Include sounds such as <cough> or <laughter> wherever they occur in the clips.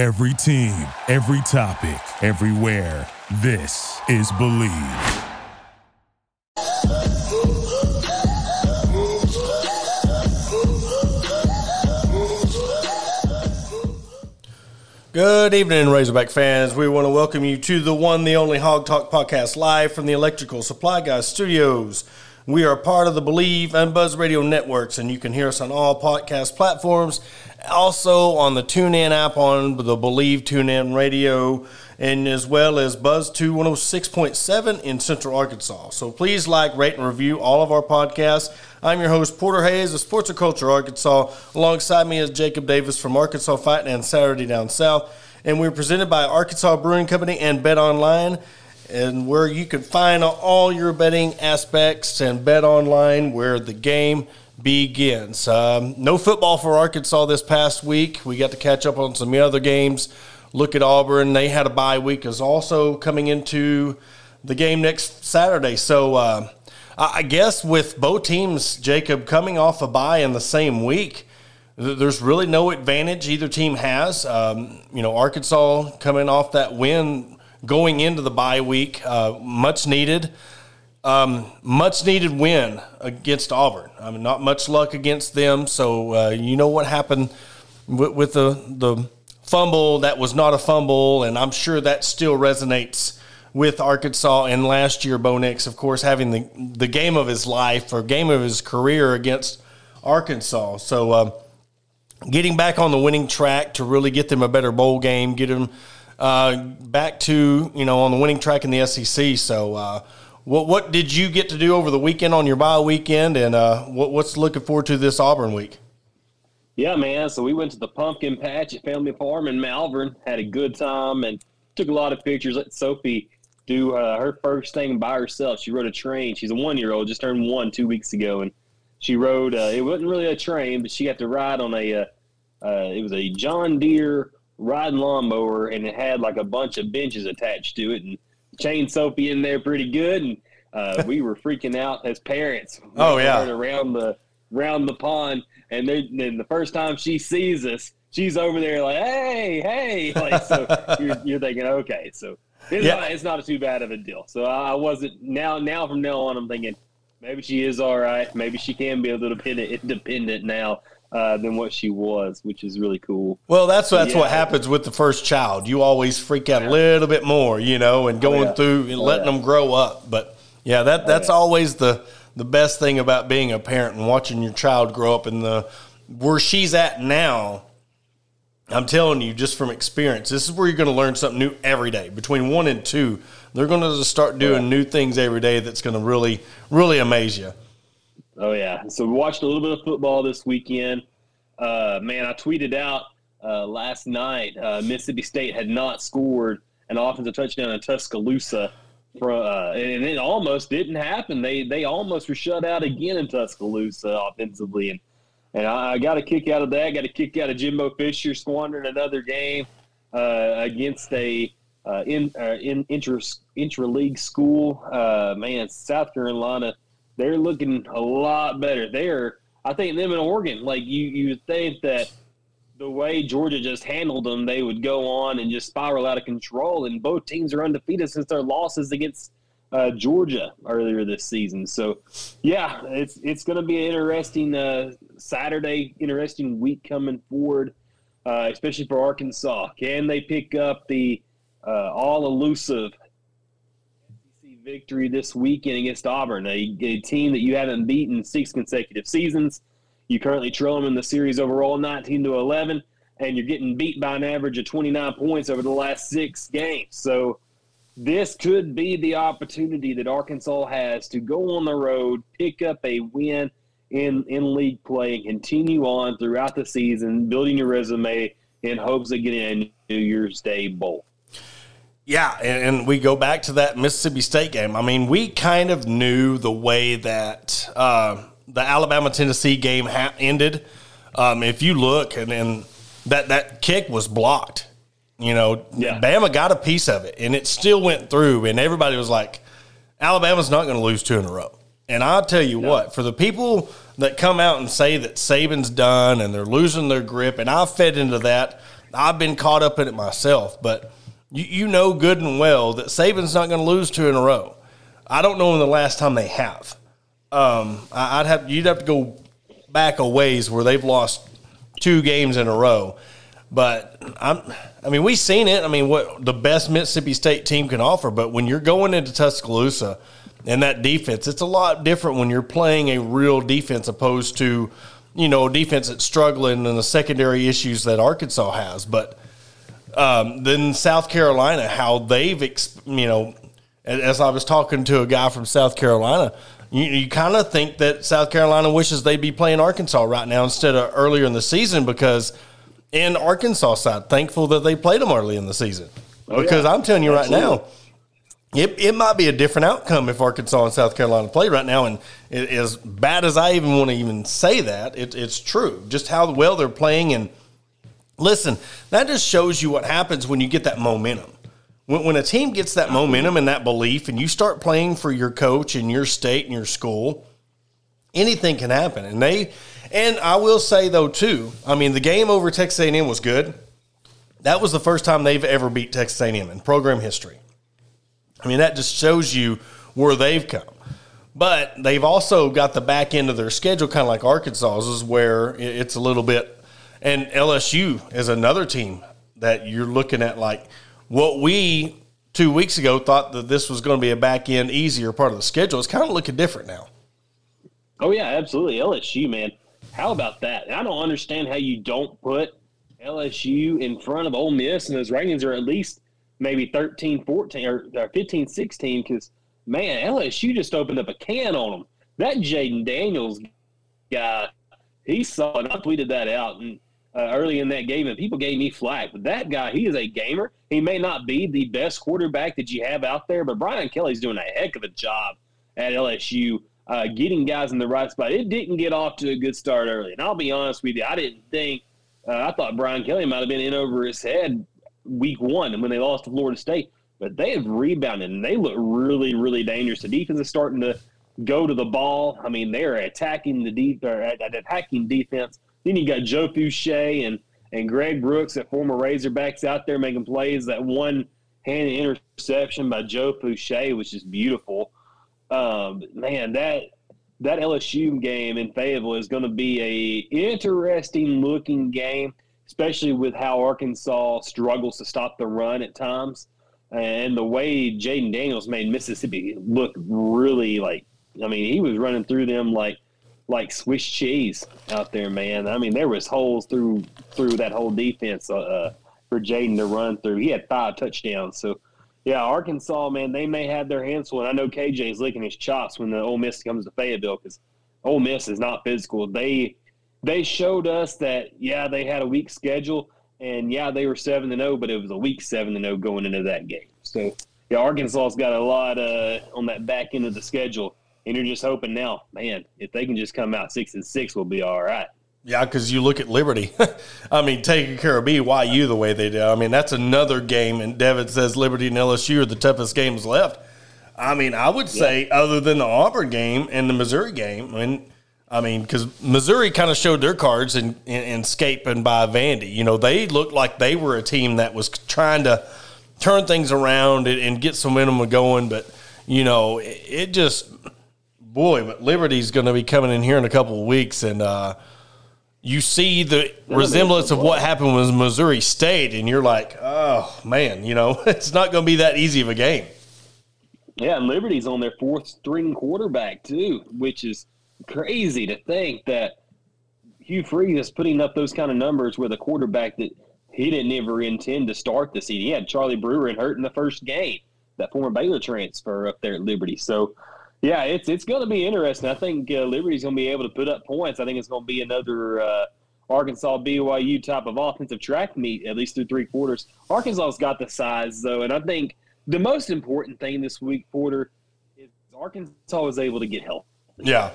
Every team, every topic, everywhere. This is Believe. Good evening, Razorback fans. We want to welcome you to the one, the only Hawg Talk podcast live from the Electrical Supply Guys studios. We are part of the Believe and Buzz Radio networks, and you can hear us on all podcast platforms. Also on the TuneIn app on the Believe TuneIn Radio, and as well as Buzz 2 106.7 in Central Arkansas. So please like, rate, and review all of our podcasts. I'm your host, Porter Hayes of Sports and Culture Arkansas. Alongside me is Jacob Davis from Arkansas Fighting and Saturday Down South. And we're presented by Arkansas Brewing Company and Bet Online and where you can find all your betting aspects and bet online where the game begins. Um, no football for Arkansas this past week. We got to catch up on some other games. Look at Auburn; they had a bye week, is also coming into the game next Saturday. So uh, I guess with both teams, Jacob coming off a bye in the same week. There's really no advantage either team has. Um, you know, Arkansas coming off that win going into the bye week, uh, much needed, um, much needed win against Auburn. I mean, not much luck against them. So uh, you know what happened with, with, the the fumble that was not a fumble, and I'm sure that still resonates with Arkansas. And last year, Bo Nix, of course, having the the game of his life or game of his career against Arkansas. So. Uh, getting back on the winning track to really get them a better bowl game, get them uh, back to you know on the winning track in the SEC. So, uh, what what did you get to do over the weekend on your bye weekend, and uh, what, what's looking forward to this Auburn week? Yeah, man. So we went to the pumpkin patch at Family Farm in Malvern, had a good time, and took a lot of pictures. Let Sophie do uh, her first thing by herself. She rode a train. She's a one year old, just turned one two weeks ago, and she rode. Uh, it wasn't really a train, but she got to ride on a. It was a John Deere riding lawnmower, and it had like a bunch of benches attached to it, and chained Sophie in there pretty good, and uh, we were freaking out as parents. <laughs> Oh yeah, around the around the pond, and then the first time she sees us, she's over there like, "Hey, hey!" <laughs> Like so, you're, you're thinking, okay, so it's yeah. not it's not too bad of a deal. So I wasn't now now from now on, I'm thinking maybe she is all right. Maybe she can be a little bit <laughs> independent now uh, than what she was, which is really cool. Well, that's that's yeah. what happens with the first child. You always freak out a little bit more, you know, and going oh, yeah. through and oh, letting yeah. them grow up. But yeah, that that's oh, always the the best thing about being a parent and watching your child grow up. And the where she's at now, I'm telling you, just from experience, this is where you're going to learn something new every day. Between one and two, they're going to start doing new things every day. That's going to really, really amaze you. Oh yeah. So we watched a little bit of football this weekend. Uh, man, I tweeted out uh, last night. Uh, Mississippi State had not scored an offensive touchdown in Tuscaloosa, uh, and it almost didn't happen. They they almost were shut out again in Tuscaloosa offensively, and and I, I got a kick out of that. Got a kick out of Jimbo Fisher squandering another game uh, against a uh, in in intra intra league school. man, South Carolina they're looking a lot better. They're, I think, them in Oregon. Like you, you think that the way Georgia just handled them, they would go on and just spiral out of control. And both teams are undefeated since their losses against uh, Georgia earlier this season. So, yeah, it's it's going to be an interesting uh, Saturday, interesting week coming forward, uh, especially for Arkansas. Can they pick up the uh, all elusive victory this weekend against Auburn, a, a, team that you haven't beaten six consecutive seasons. You currently trail them in the series overall 19 to 11, and you're getting beat by an average of 29 points over the last six games. So this could be the opportunity that Arkansas has to go on the road, pick up a win in, in league play, and continue on throughout the season, building your resume in hopes of getting a New Year's Day bowl. Yeah, and, we go back to that Mississippi State game. I mean, we kind of knew the way that uh, the Alabama Tennessee game ha- ended. Um, if you look, and, and that that kick was blocked. You know, yeah. Bama got a piece of it, and it still went through. And everybody was like, "Alabama's not going to lose two in a row." And I'll tell you no. what, for the people that come out and say that Saban's done and they're losing their grip, and I fed into that I've been caught up in it myself, but you, you know good and well that Saban's not going to lose two in a row. I don't know when the last time they have. Um, I, would have you'd have to go back a ways where they've lost two games in a row. But I'm, I mean, we've seen it. I mean, what the best Mississippi State team can offer. But when you're going into Tuscaloosa and that defense, it's a lot different when you're playing a real defense opposed to, you know, defense that's struggling and the secondary issues that Arkansas has. But um, then South Carolina, how they've, you know, as I was talking to a guy from South Carolina, you, you kind of think that South Carolina wishes they'd be playing Arkansas right now instead of earlier in the season because – in Arkansas side, thankful that they played them early in the season. Oh, because yeah. I'm telling you Absolutely. right now, it, it might be a different outcome if Arkansas and South Carolina play right now. And it, as bad as I even want to even say that, it, it's true. Just how well they're playing. And listen, that just shows you what happens when you get that momentum. When, when a team gets that momentum and that belief, and you start playing for your coach and your state and your school, anything can happen. And they and I will say though too, I mean the game over Texas A&M was good. That was the first time they've ever beat Texas A&M in program history. I mean that just shows you where they've come. But they've also got the back end of their schedule, kind of like Arkansas's, where it's a little bit. And LSU is another team that you're looking at like what we two weeks ago thought that this was going to be a back end easier part of the schedule. It's kind of looking different now. Oh yeah, absolutely. LSU, man. How about that? I don't understand how you don't put LSU in front of Ole Miss, and those rankings are at least maybe 13, 14, or, or 15, 16, because, man, LSU just opened up a can on them. That Jayden Daniels guy, he saw, and I tweeted that out and uh, early in that game, and people gave me flack. But that guy, he is a gamer. He may not be the best quarterback that you have out there, but Brian Kelly's doing a heck of a job at LSU uh, getting guys in the right spot. It didn't get off to a good start early. And I'll be honest with you, I didn't think, uh, I thought Brian Kelly might have been in over his head week one when they lost to Florida State. But they have rebounded and they look really, really dangerous. The defense is starting to go to the ball. I mean, they're attacking the deep or attacking defense. Then you got Joe Foucha and and Greg Brooks at former Razorbacks out there making plays. That one hand interception by Joe Foucha was just beautiful um, man, that that LSU game in Fayetteville is going to be a interesting looking game, especially with how Arkansas struggles to stop the run at times, and the way Jayden Daniels made Mississippi look really like. I mean, he was running through them like like Swiss cheese out there, man. I mean, there was holes through through that whole defense uh, for Jayden to run through. He had five touchdowns, so yeah, Arkansas, man, they may have their hands full. And I know KJ's licking his chops when the Ole Miss comes to Fayetteville because Ole Miss is not physical. They they showed us that yeah, they had a weak schedule, and yeah, they were seven to zero, but it was a weak seven to zero going into that game. So yeah, Arkansas's got a lot uh, on that back end of the schedule, and you're just hoping now, man, if they can just come out six and six, we'll be all right. Yeah, because you look at Liberty. <laughs> I mean, taking care of BYU the way they do. I mean, that's another game. And Devin says Liberty and LSU are the toughest games left. I mean, I would say yeah. other than the Auburn game and the Missouri game, I mean, I mean, because Missouri kind of showed their cards in, in, in escaping by Vandy. You know, they looked like they were a team that was trying to turn things around and, and get some momentum going. But, you know, it, it just, boy, but Liberty's going to be coming in here in a couple of weeks. And, uh, you see the resemblance of what happened with Missouri State, and you're like, oh man, you know, <laughs> it's not going to be that easy of a game. Yeah, and Liberty's on their fourth string quarterback too, which is crazy to think that Hugh Freeze is putting up those kind of numbers with a quarterback that he didn't ever intend to start the season. He had Charlie Brewer and hurt in the first game, that former Baylor transfer up there at Liberty. So yeah, it's it's going to be interesting. I think uh, Liberty's going to be able to put up points. I think it's going to be another uh, Arkansas BYU type of offensive track meet at least through three quarters. Arkansas's got the size though, and I think the most important thing this week, Porter, is Arkansas was able to get healthy. Yeah,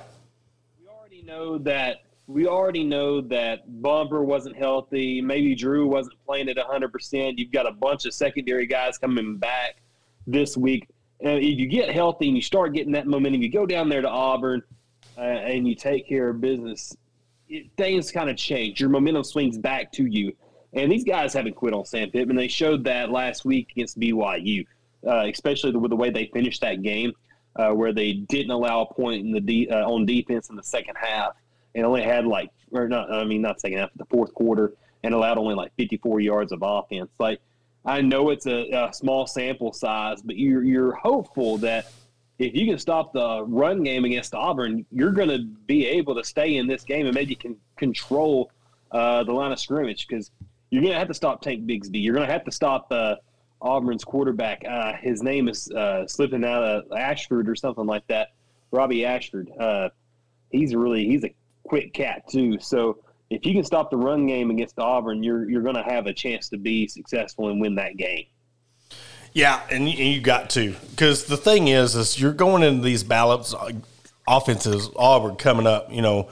we already know that. We already know that Bumper wasn't healthy. Maybe Drew wasn't playing at 100%. You've got a bunch of secondary guys coming back this week if you get healthy and you start getting that momentum, you go down there to Auburn uh, and you take care of business, it, things kind of change. Your momentum swings back to you. And these guys haven't quit on Sam Pittman. They showed that last week against BYU, uh, especially with the way they finished that game, uh, where they didn't allow a point in the de- uh, on defense in the second half, and only had like, or not, I mean, not second half, the fourth quarter, and allowed only like 54 yards of offense. Like, I know it's a, a small sample size, but you're you're hopeful that if you can stop the run game against Auburn, you're going to be able to stay in this game and maybe can control uh, the line of scrimmage because you're going to have to stop Tank Bigsby. You're going to have to stop uh, Auburn's quarterback. Uh, his name is uh, slipping out of Ashford or something like that. Robbie Ashford. Uh, he's really he's a quick cat too. So if you can stop the run game against Auburn, you're you're going to have a chance to be successful and win that game. Yeah, and you got to because the thing is, is you're going into these ballots uh, offenses. Auburn coming up, you know,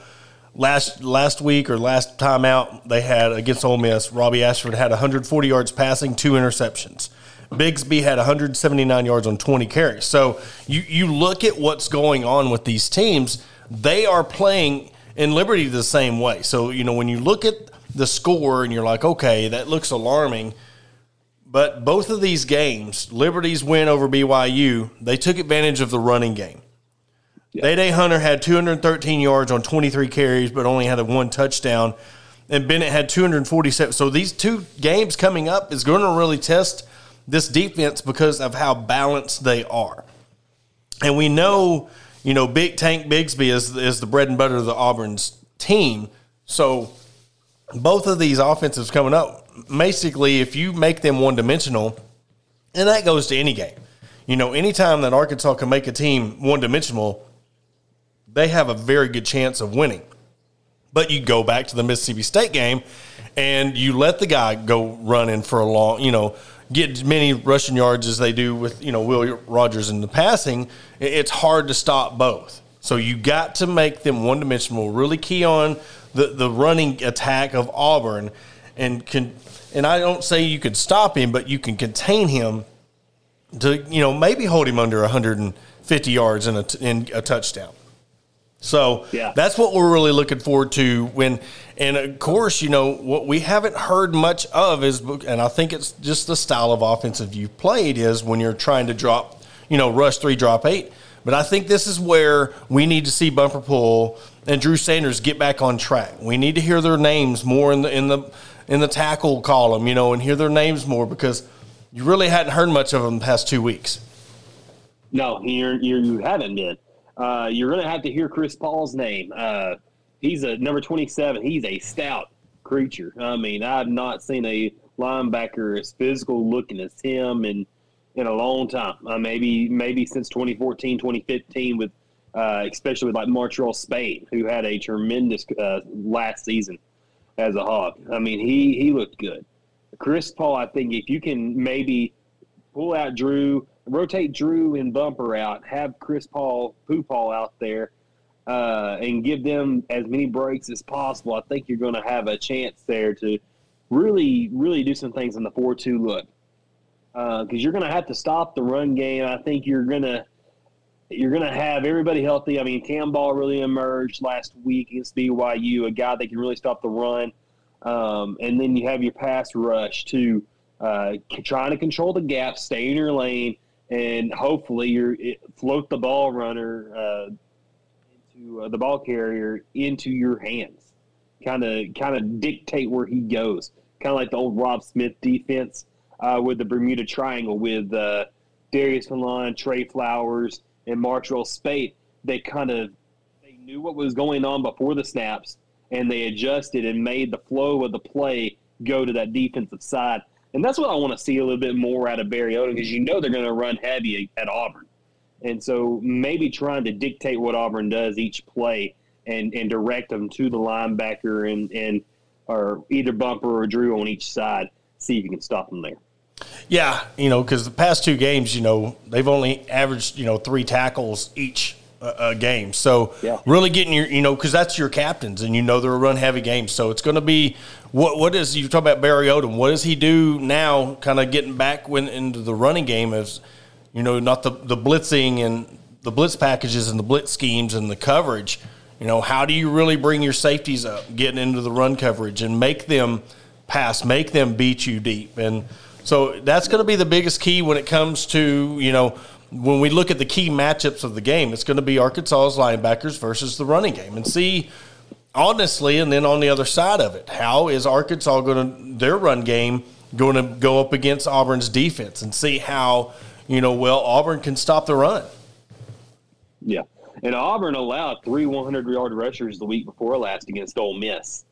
last last week or last time out they had against Ole Miss. Robbie Ashford had 140 yards passing, two interceptions. Bigsby had 179 yards on 20 carries. So you you look at what's going on with these teams. They are playing in Liberty the same way. So you know when you look at the score and you're like, okay, that looks alarming but both of these games, Liberty's win over BYU, they took advantage of the running game. Yeah. Dae Dae Hunter had 213 yards on 23 carries, but only had a one touchdown. And Bennett had 247. So these two games coming up is going to really test this defense because of how balanced they are. And we know, you know, Big Tank Bigsby is, is the bread and butter of the Auburn's team. So both of these offensives coming up, basically, if you make them one dimensional, and that goes to any game. You know, anytime that Arkansas can make a team one dimensional, they have a very good chance of winning. But you go back to the Mississippi State game and you let the guy go running for a long, you know, get as many rushing yards as they do with, you know, Will Rogers in the passing. It's hard to stop both. So you got to make them one dimensional, really key on the, the running attack of Auburn and can and I don't say you could stop him, but you can contain him to you know maybe hold him under 150 yards in a in a touchdown. So yeah. that's what we're really looking forward to when, and of course, you know what we haven't heard much of is, and I think it's just the style of offensive you've played is when you're trying to drop, you know, rush three, drop eight. But I think this is where we need to see Bumper Pool and Drew Sanders get back on track. We need to hear their names more in the in the in the tackle column, you know, and hear their names more because you really hadn't heard much of them the past two weeks. No, you're, you're, you haven't been. Uh, you're going to have to hear Chris Paul's name. Uh, he's a number 27. He's a stout creature. I mean, I've not seen a linebacker as physical looking as him in in a long time. Uh, maybe maybe since 2014, 2015, with uh, especially with like Martrell Spaight, who had a tremendous uh, last season as a Hawk. I mean, he he looked good. Chris Paul, I think if you can maybe pull out Drew, rotate Drew and Bumper out, have Chris Paul, Pooh Paul out there, uh, and give them as many breaks as possible, I think you're going to have a chance there to really, really do some things in the four-two look. Because uh, you're going to have to stop the run game. I think you're going to you're going to have everybody healthy. I mean, Cam Ball really emerged last week against BYU, a guy that can really stop the run. Um, and then you have your pass rush to uh, trying to control the gap, stay in your lane, and hopefully you float the ball runner uh, into uh, the ball carrier into your hands. Kind of, kind of dictate where he goes. Kind of like the old Robb Smith defense uh, with the Bermuda Triangle with uh, Darius Philon, Trey Flowers and Martrell Spaight. they kind of they knew what was going on before the snaps, and they adjusted and made the flow of the play go to that defensive side. And that's what I want to see a little bit more out of Barry Odom because you know they're going to run heavy at Auburn. And so maybe trying to dictate what Auburn does each play and, and direct them to the linebacker and, and or either Bumper or Drew on each side, see if you can stop them there. Yeah, you know, because the past two games, you know, they've only averaged, you know, three tackles each uh, a game. So yeah. really getting your, you know, because that's your captains, and you know they're a run heavy game. So it's going to be what what is you talk about Barry Odom? What does he do now? Kind of getting back when into the running game as you know, not the the blitzing and the blitz packages and the blitz schemes and the coverage. You know, how do you really bring your safeties up, getting into the run coverage and make them pass, make them beat you deep. And so that's going to be the biggest key when it comes to, you know, when we look at the key matchups of the game, it's going to be Arkansas's linebackers versus the running game and see honestly, and then on the other side of it, how is Arkansas going to their run game going to go up against Auburn's defense and see how you know well Auburn can stop the run? Yeah, and Auburn allowed three 100 yard rushers the week before last against Ole Miss.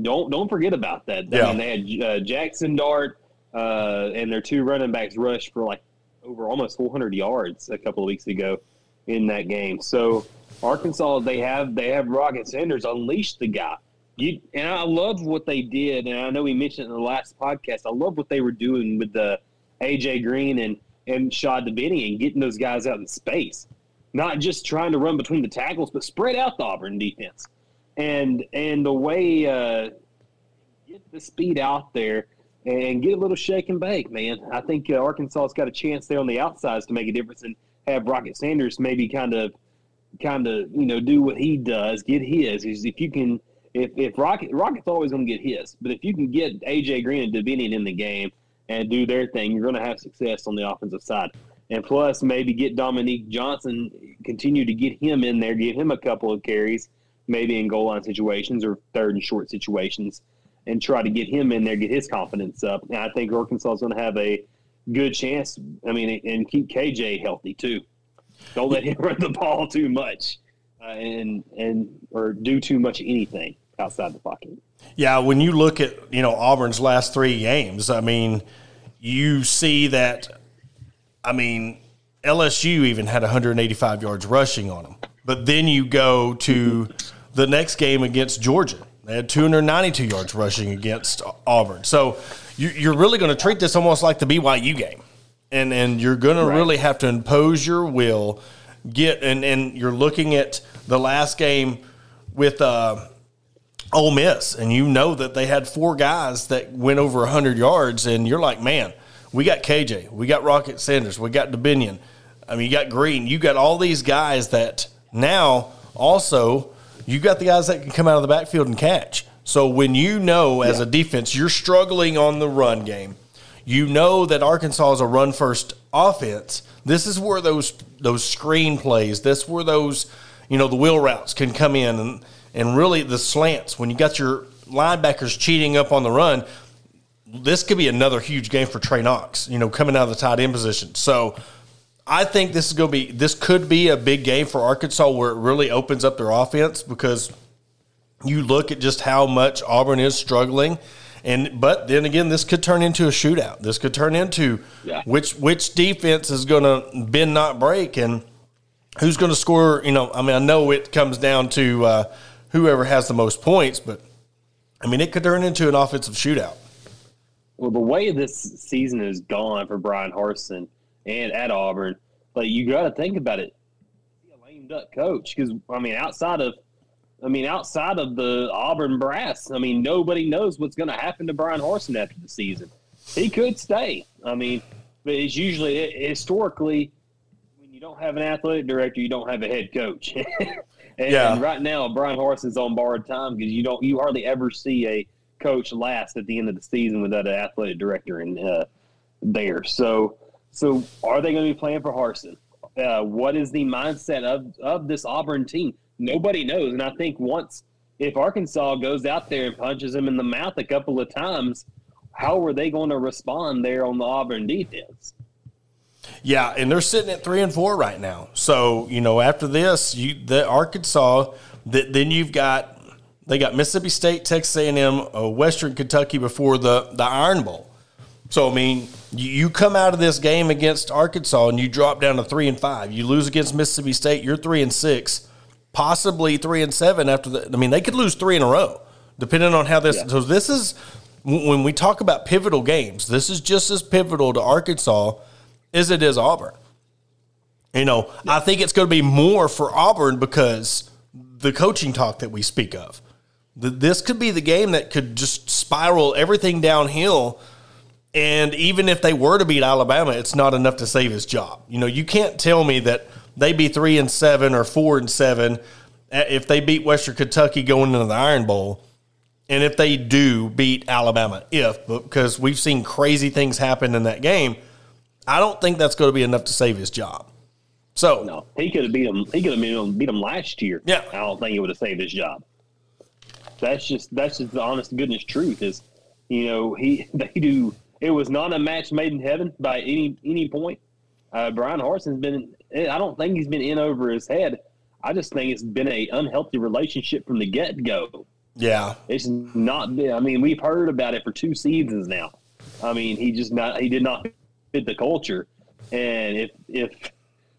Don't don't forget about that. I yeah. mean, they had uh, Jackson Dart uh, and their two running backs rushed for like over almost 400 yards a couple of weeks ago in that game. So Arkansas, they have they have Rocket Sanders unleashed the guy. You, and I love what they did, and I know we mentioned in the last podcast. I love what they were doing with the AJ Green and and Rashad Devine and getting those guys out in space, not just trying to run between the tackles, but spread out the Auburn defense, and and the way uh, get the speed out there and get a little shake and bake, man. I think uh, Arkansas's got a chance there on the outsides to make a difference and have Rocket Sanders maybe kind of kind of you know do what he does, get his. If you can, if if Rocket Rocket's always going to get his, but if you can get AJ Green and Devine in the game and do their thing, you're going to have success on the offensive side. And plus, maybe get Dominique Johnson, continue to get him in there, give him a couple of carries, maybe in goal line situations or third and short situations, and try to get him in there, get his confidence up. And I think Arkansas is going to have a good chance. I mean, and keep KJ healthy too. Don't let him <laughs> run the ball too much, uh, and and or do too much anything outside the pocket. Yeah, when you look at you know Auburn's last three games, I mean, you see that. I mean, LSU even had 185 yards rushing on them, but then you go to the next game against Georgia. They had 292 yards rushing against Auburn. So you, are really going to treat this almost like the BYU game and and you're going right. to really have to impose your will. Get and and you're looking at the last game with uh, Ole Miss, and you know that they had four guys that went over hundred yards, and you're like, man, we got KJ, we got Rocket Sanders, we got Dubinion. I mean, you got Green, you got all these guys that now also you got the guys that can come out of the backfield and catch. So when you know as yeah. a defense you're struggling on the run game, you know that Arkansas is a run first offense. This is where those those screen plays, this where those, you know, the wheel routes can come in and and really the slants when you got your linebackers cheating up on the run. This could be another huge game for Trey Knox, you know, coming out of the tight end position. So I think this is going to be this could be a big game for Arkansas where it really opens up their offense because you look at just how much Auburn is struggling and but then again, this could turn into a shootout. This could turn into yeah. which which defense is going to bend not break, and who's going to score. You know, I mean, I know it comes down to uh, whoever has the most points, but I mean, it could turn into an offensive shootout. Well, the way this season has gone for Bryan Harsin and at Auburn, But you got to think about it. A lame duck coach because I mean, outside of I mean, outside of the Auburn brass, I mean, nobody knows what's going to happen to Bryan Harsin after the season. He could stay. I mean, but it's usually historically when you don't have an athletic director, you don't have a head coach. <laughs> and, yeah. and right now, Bryan Harsin's on borrowed time because you don't you hardly ever see a coach last at the end of the season without an athletic director in uh, there. So, so are they going to be playing for Harsin? Uh, what is the mindset of of this Auburn team? nobody knows. And I think once if Arkansas goes out there and punches them in the mouth a couple of times, how are they going to respond there on the Auburn defense? Yeah, and they're sitting at three and four right now. So you know, after this, you the Arkansas, the, then you've got they got Mississippi State, Texas A and M, uh, Western Kentucky before the the Iron Bowl. So I mean, you, come out of this game against Arkansas and you drop down to three and five. You lose against Mississippi State, you're three and six possibly three and seven after the. I mean, they could lose three in a row, depending on how this. Yeah. So this is when we talk about pivotal games. This is just as pivotal to Arkansas as it is Auburn. You know, yeah. I think it's going to be more for Auburn because the coaching talk that we speak of. This could be the game that could just spiral everything downhill. And even if they were to beat Alabama, it's not enough to save his job. You know, you can't tell me that they be three and seven or four and seven uh, if they beat Western Kentucky going into the Iron Bowl, and if they do beat Alabama, if because we've seen crazy things happen in that game, I don't think that's going to be enough to save his job. So no, he could have beat him. He could have beat him, beat him last year. Yeah, I don't think it would have saved his job. That's just that's just the honest goodness truth. Is you know he <laughs> they do. It was not a match made in heaven by any any point. Uh, Bryan Harsin's been. I don't think he's been in over his head. I just think it's been a unhealthy relationship from the get go. Yeah, it's not. I mean, we've heard about it for two seasons now. I mean, he just not. He did not fit the culture, and if if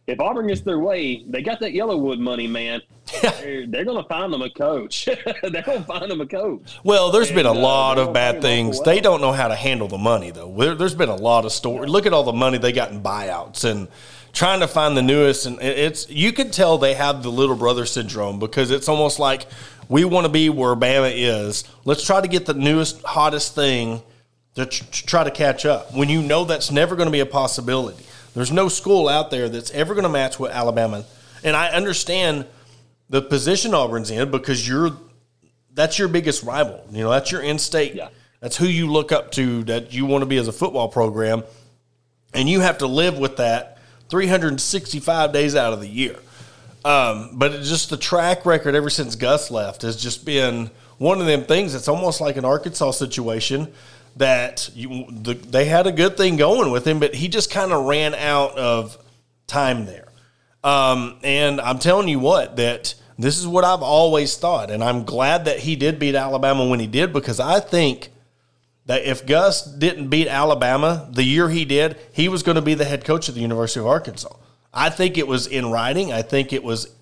if Auburn gets their way, they got that YellaWood money, man. they're, they're going to find them a coach. <laughs> they're going to find them a coach. Well, there's and, been a uh, lot of bad things. They don't know how to handle the money, though. There, has been a lot of stories. Look at all the money they got in buyouts and trying to find the newest. And it's you can tell they have the little brother syndrome because it's almost like we want to be where Bama is. Let's try to get the newest, hottest thing to try to catch up. When you know that's never going to be a possibility there's no school out there that's ever going to match what Alabama. And I understand the position Auburn's in because you're that's your biggest rival. You know, that's your in-state. Yeah. That's who you look up to that you want to be as a football program. And you have to live with that 365 days out of the year. Um, but it's just the track record ever since Gus left has just been one of them things. It's almost like an Arkansas situation that you, the, they had a good thing going with him, but he just kind of ran out of time there. Um, and I'm telling you what, that this is what I've always thought, and I'm glad that he did beat Alabama when he did because I think that if Gus didn't beat Alabama the year he did, he was going to be the head coach of the University of Arkansas. I think it was in writing. I think it was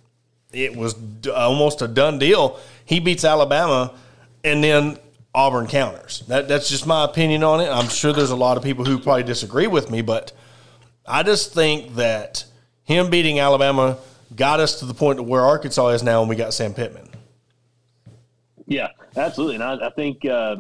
it was almost a done deal. He beats Alabama, and then Auburn counters. That, that's just my opinion on it. I'm sure there's a lot of people who probably disagree with me, but I just think that him beating Alabama got us to the point where Arkansas is now, and we got Sam Pittman. Yeah, absolutely, and I, I think uh,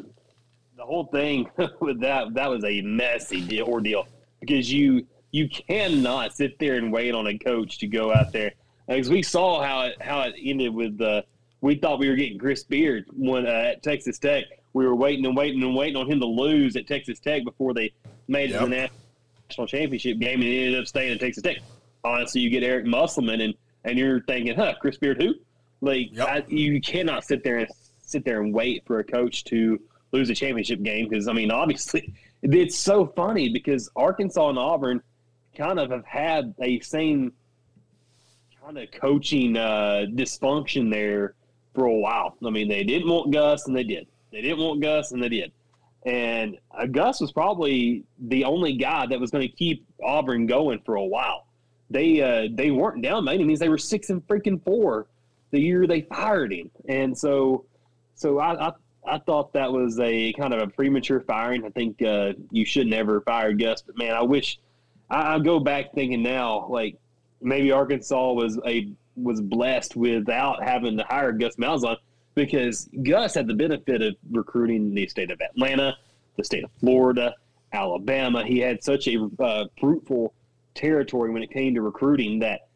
the whole thing <laughs> with that that was a messy ordeal because you you cannot sit there and wait on a coach to go out there because we saw how it how it ended with the. Uh, we thought we were getting Chris Beard when uh, at Texas Tech we were waiting and waiting and waiting on him to lose at Texas Tech before they made it to the national championship game, and he ended up staying at Texas Tech. Honestly, you get Eric Musselman, and and you're thinking, huh, Chris Beard, who? Like, yep. I, you cannot sit there and sit there and wait for a coach to lose a championship game because I mean, <laughs> obviously, it's so funny because Arkansas and Auburn kind of have had a same kind of coaching uh, dysfunction there for a while. I mean, they didn't want Gus, and they did. They didn't want Gus, and they did. And uh, Gus was probably the only guy that was going to keep Auburn going for a while. They uh, they weren't down by any means. They were six and freaking four the year they fired him, and so so I, I I thought that was a kind of a premature firing. I think uh, you should never fire Gus, but man, I wish I, I go back thinking now, like maybe Arkansas was a was blessed without having to hire Gus Malzahn because Gus had the benefit of recruiting the state of Atlanta, the state of Florida, Alabama. He had such a uh, fruitful territory when it came to recruiting that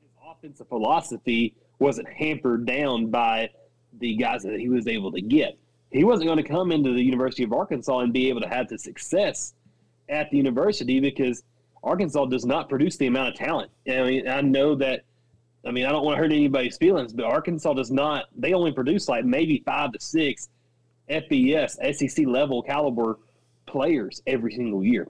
his offensive philosophy wasn't hampered down by the guys that he was able to get. He wasn't going to come into the University of Arkansas and be able to have the success at the university because Arkansas does not produce the amount of talent. I mean, I know that I mean, I don't want to hurt anybody's feelings, but Arkansas does not. They only produce like maybe five to six FBS SEC level caliber players every single year.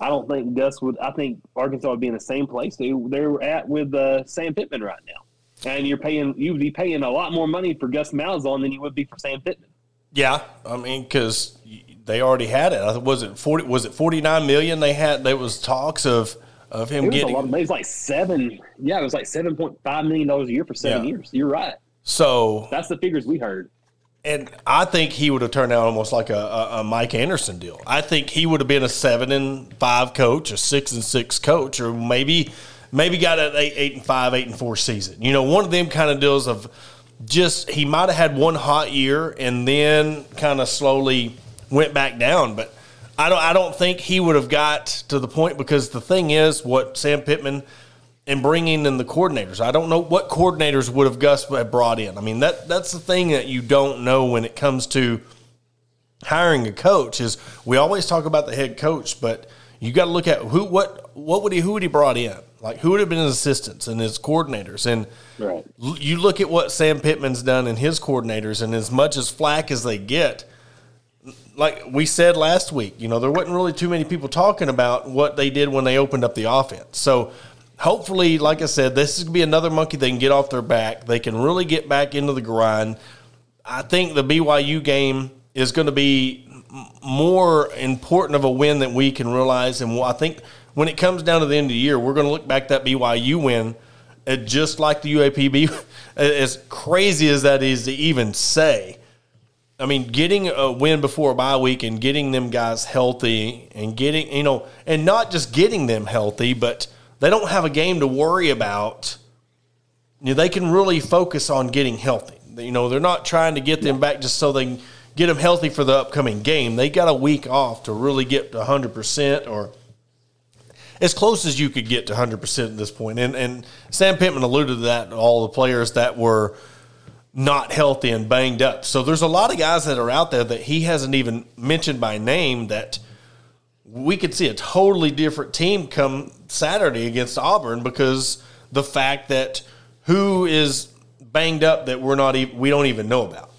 I don't think Gus would. I think Arkansas would be in the same place they they're at with uh, Sam Pittman right now, and you're paying you would be paying a lot more money for Gus Malzahn than you would be for Sam Pittman. Yeah, I mean, because they already had it. Was it forty? Was it forty nine million? They had. There was talks of of him it getting. A lot of, it was like seven. Yeah, it was like seven point five million dollars a year for seven yeah. years. You're right. So that's the figures we heard. And I think he would have turned out almost like a, a, a, Mike Anderson deal. I think he would have been a seven and five coach, a six and six coach, or maybe maybe got an eight, eight and five, eight and four season. You know, one of them kind of deals of just he might have had one hot year and then kind of slowly went back down. But I don't I don't think he would have got to the point because the thing is what Sam Pittman and bringing in the coordinators. I don't know what coordinators would have Gus brought in. I mean that that's the thing that you don't know when it comes to hiring a coach. Is we always talk about the head coach, but you got to look at who what what would he who would he brought in like who would have been his assistants and his coordinators and right. you look at what Sam Pittman's done and his coordinators and as much as flack as they get like we said last week you know there wasn't really too many people talking about what they did when they opened up the offense so hopefully like I said this is going to be another monkey they can get off their back they can really get back into the grind I think the BYU game is going to be more important of a win than we can realize. And I think when it comes down to the end of the year, we're going to look back at that BYU win just like the UAPB. <laughs> As crazy as that is to even say, I mean, getting a win before a bye week and getting them guys healthy and getting, you know, and not just getting them healthy, but they don't have a game to worry about. You know, they can really focus on getting healthy. You know, they're not trying to get them back just so they get them healthy for the upcoming game. They got a week off to really get to 100% or as close as you could get to 100% at this point. And, and Sam Pittman alluded to that, all the players that were not healthy and banged up. So there's a lot of guys that are out there that he hasn't even mentioned by name that we could see a totally different team come Saturday against Auburn because the fact that who is banged up that we're not even, we don't even know about.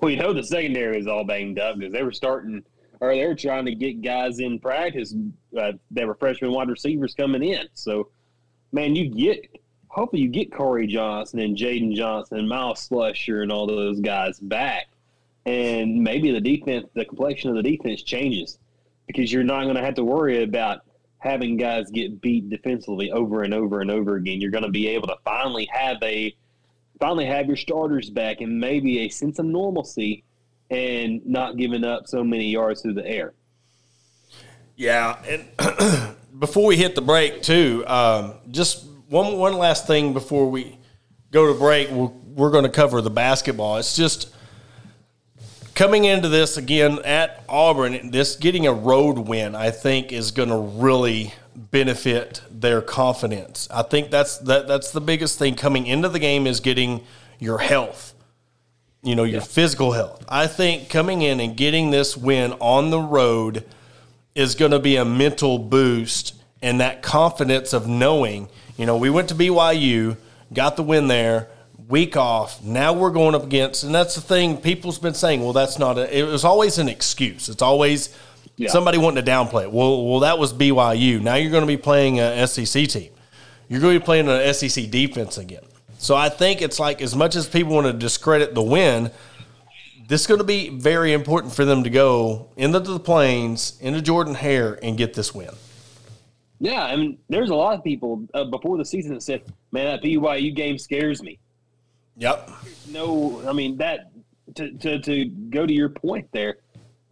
Well, you know the secondary is all banged up because they were starting or they were trying to get guys in practice. Uh, they were freshman wide receivers coming in. So, man, you get hopefully you get Corey Johnson and Jayden Johnson and Myles Slusher and all those guys back, and maybe the defense, the complexion of the defense changes because you're not going to have to worry about having guys get beat defensively over and over and over again. You're going to be able to finally have a finally have your starters back and maybe a sense of normalcy and not giving up so many yards through the air. Yeah, and <clears throat> before we hit the break, too, um, just one one last thing before we go to break. We're, we're going to cover the basketball. It's just coming into this again at Auburn. This getting a road win, I think, is going to really benefit their confidence. I think that's that that's the biggest thing coming into the game is getting your health. You know, your yeah. physical health. I think coming in and getting this win on the road is going to be a mental boost and that confidence of knowing, you know, we went to BYU, got the win there, week off. Now we're going up against, and that's the thing people's been saying, well, that's not a, it was always an excuse. It's always, yeah. Somebody wanting to downplay it. Well, well, that was BYU. Now you're going to be playing a SEC team. You're going to be playing an SEC defense again. So I think it's like as much as people want to discredit the win, this is going to be very important for them to go into the plains, into Jordan Hare, and get this win. Yeah, I mean, there's a lot of people uh, before the season that said, "Man, that BYU game scares me." Yep. No, I mean that to to, to go to your point there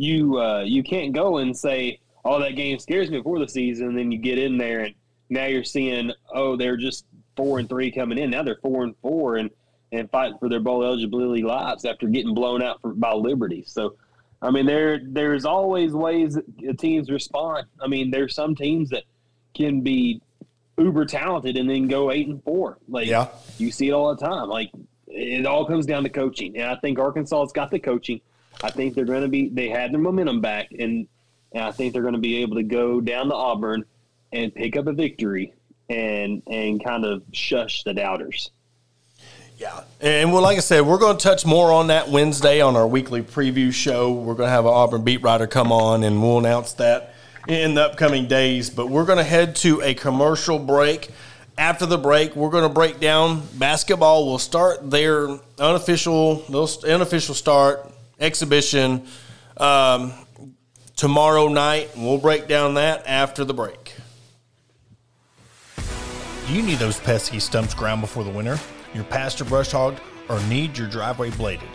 you uh, you can't go and say, "Oh, that game scares me" before the season. And then you get in there, and now you're seeing, "Oh, they're just four and three coming in. Now they're four and four, and and fighting for their bowl eligibility lives after getting blown out for, by Liberty." So, I mean, there there's always ways that teams respond. I mean, there's some teams that can be uber talented and then go eight and four. Like yeah. you see it all the time. Like it all comes down to coaching, and I think Arkansas has got the coaching. I think they're going to be. They had their momentum back, and, and I think they're going to be able to go down to Auburn and pick up a victory and and kind of shush the doubters. Yeah, and well, like I said, we're going to touch more on that Wednesday on our weekly preview show. We're going to have an Auburn beat writer come on, and we'll announce that in the upcoming days. But we're going to head to a commercial break. After the break, we're going to break down basketball. We'll start their unofficial, unofficial start exhibition um, tomorrow night. We'll break down that after the break. Do you need those pesky stumps ground before the winter? Your pasture brush hogged or need your driveway bladed?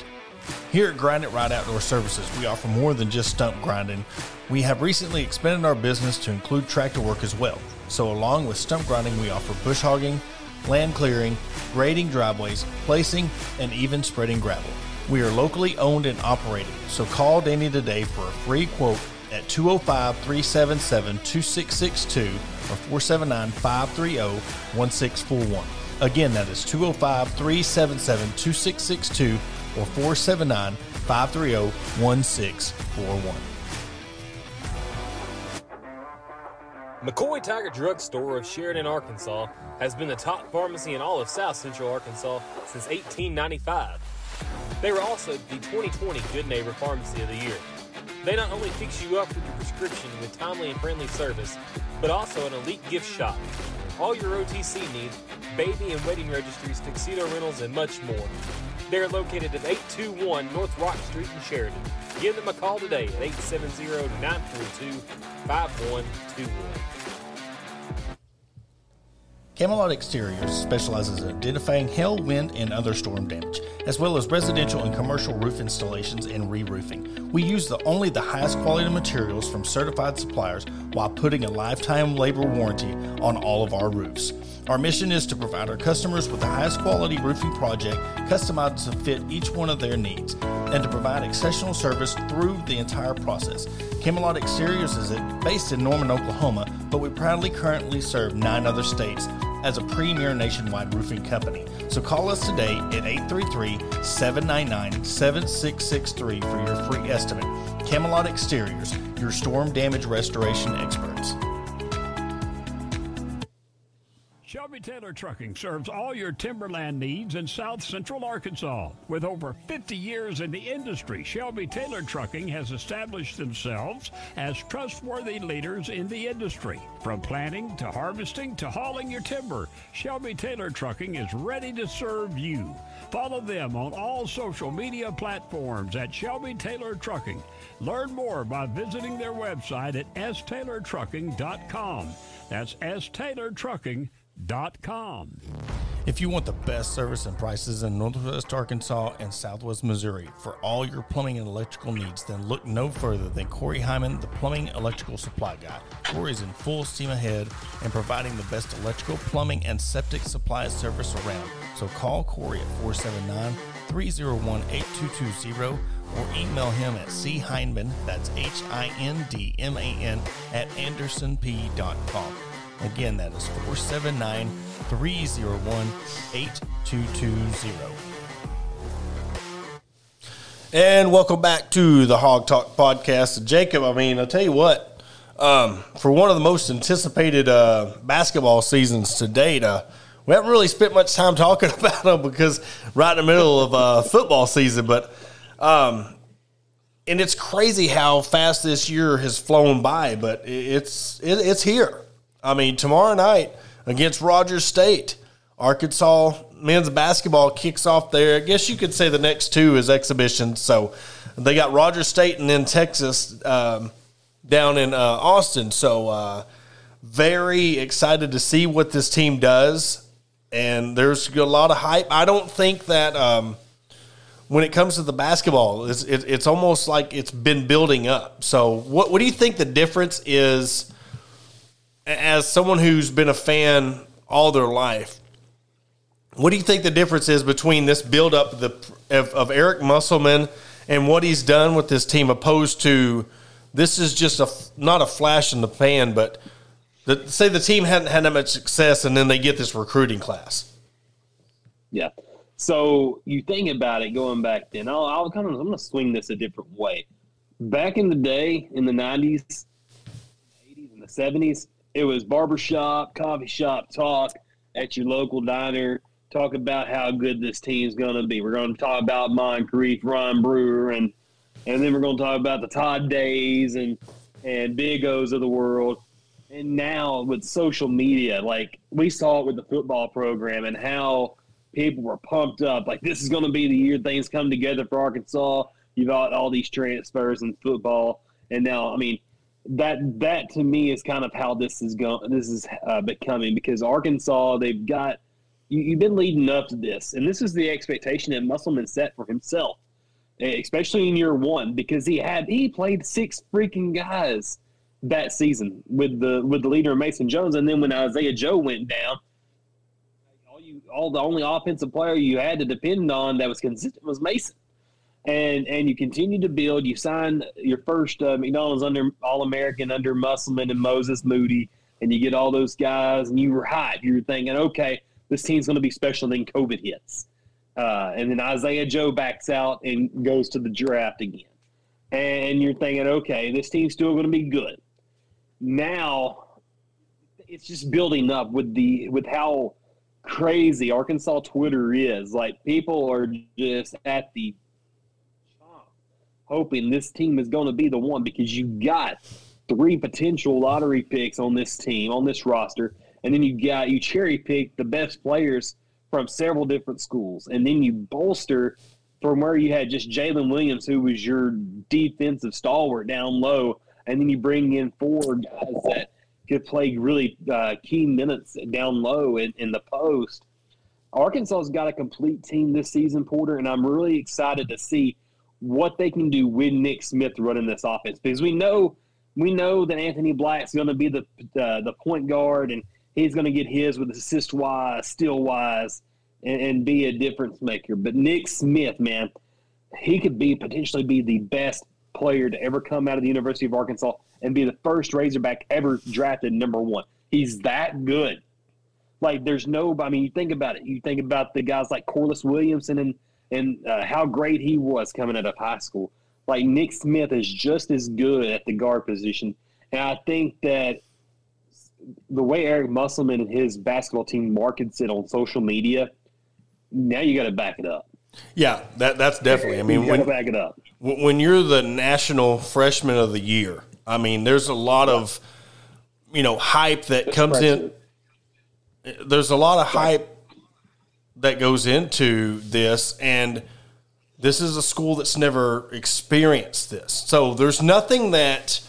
Here at Grind It Right Outdoor Services, we offer more than just stump grinding. We have recently expanded our business to include tractor work as well. So, along with stump grinding, we offer bush hogging, land clearing, grading driveways, placing, and even spreading gravel. We are locally owned and operated, so call Danny today for a free quote at 205 377 2662 or 479 530 1641. Again, that is 205 377 2662 or 479 530 1641. McCoy Tiger Drug Store of Sheridan, Arkansas has been the top pharmacy in all of South Central Arkansas since 1895. They were also the 2020 Good Neighbor Pharmacy of the Year. They not only fix you up with your prescription with timely and friendly service, but also an elite gift shop. All your OTC needs, baby and wedding registries, tuxedo rentals, and much more. They're located at 821 North Rock Street in Sheridan. Give them a call today at 870 942 5121. Camelot Exteriors specializes in identifying hail, wind, and other storm damage, as well as residential and commercial roof installations and re-roofing. We use the, only the highest quality materials from certified suppliers while putting a lifetime labor warranty on all of our roofs. Our mission is to provide our customers with the highest quality roofing project customized to fit each one of their needs and to provide exceptional service through the entire process. Camelot Exteriors is based in Norman, Oklahoma, but we proudly currently serve nine other states as a premier nationwide roofing company. So call us today at 833 799 7663 for your free estimate. Camelot Exteriors, your storm damage restoration experts. Shelby Taylor Trucking serves all your timberland needs in south central Arkansas. With over 50 years in the industry, Shelby Taylor Trucking has established themselves as trustworthy leaders in the industry. From planting to harvesting to hauling your timber, Shelby Taylor Trucking is ready to serve you. Follow them on all social media platforms at Shelby Taylor Trucking. Learn more by visiting their website at staylortrucking.com. That's staylortrucking.com. If you want the best service and prices in Northwest Arkansas and Southwest Missouri for all your plumbing and electrical needs, then look no further than Corey Hindman, the plumbing electrical supply guy. Corey is in full steam ahead and providing the best electrical, plumbing, and septic supply service around. So call Corey at 479 301 8220 or email him at chindman, that's H I N D M A N, at andersonp.com. Again, that is 479 301 8220. And welcome back to the Hawg Talk podcast. Jacob, I mean, I'll tell you what, um, for one of the most anticipated uh, basketball seasons to date, uh, we haven't really spent much time talking <laughs> about them because right in the middle of uh, football season. But um, and it's crazy how fast this year has flown by. But it's it, it's here. I mean, tomorrow night against Rogers State, Arkansas men's basketball kicks off there. I guess you could say the next two is exhibitions. So they got Rogers State and then Texas um, down in uh, Austin. So uh, very excited to see what this team does. And there's a lot of hype. I don't think that um, when it comes to the basketball, it's, it, it's almost like it's been building up. So what, what do you think the difference is? As someone who's been a fan all their life, what do you think the difference is between this buildup of, of, of Eric Musselman and what he's done with this team, opposed to this is just a not a flash in the pan, but the, say the team hadn't had that much success, and then they get this recruiting class. Yeah. So you think about it going back then. I'll, I'll kind of I'm going to swing this a different way. Back in the day, in the '90s, '80s, and the '70s, it was barbershop, coffee shop talk at your local diner. Talk about how good this team's going to be. We're going to talk about Moncrief, Ron Brewer, and and then we're going to talk about the Todd Days and and Big O's of the world. And now with social media, like we saw it with the football program and how people were pumped up. Like this is going to be the year things come together for Arkansas. You've got all these transfers in football, and now I mean that that to me is kind of how this is going. This is uh, becoming because Arkansas they've got you, have been leading up to this, and this is the expectation that Musselman set for himself, especially in year one because he had he played six freaking guys that season with the with the leader Mason Jones, and then when Isaiah Joe went down, all you all the only offensive player you had to depend on that was consistent was Mason. And and you continue to build. You sign your first uh, McDonald's under All American under Musselman and Moses Moody, and you get all those guys, and you were hyped. You were thinking, okay, this team's going to be special. And Then COVID hits, uh, and then Isaiah Joe backs out and goes to the draft again, and you're thinking, okay, this team's still going to be good. Now, it's just building up with the with how crazy Arkansas Twitter is. Like people are just at the hoping this team is going to be the one because you got three potential lottery picks on this team, on this roster, and then you got you cherry pick the best players from several different schools, and then you bolster from where you had just Jalen Williams, who was your defensive stalwart down low, and then you bring in four guys that could play really uh, key minutes down low in, in the post. Arkansas's got a complete team this season, Porter, and I'm really excited to see what they can do with Nick Smith running this offense because we know we know that Anthony Black's going to be the uh, the point guard and he's going to get his with assist wise, steal wise, and, and, be a difference maker. But Nick Smith, man, he could be potentially be the best player to ever come out of the University of Arkansas and be the first Razorback ever drafted number one. He's that good. Like there's no, I mean, you think about it. You think about the guys like Corliss Williamson and and uh, how great he was coming out of high school. Like Nick Smith is just as good at the guard position, and I think that the way Eric Musselman and his basketball team markets it on social media, now you got to back it up. Yeah, that that's definitely. I mean, you when back it up when you're the national freshman of the year, I mean, there's a lot of you know hype that comes in. There's a lot of hype that goes into this and this is a school that's never experienced this. So there's nothing that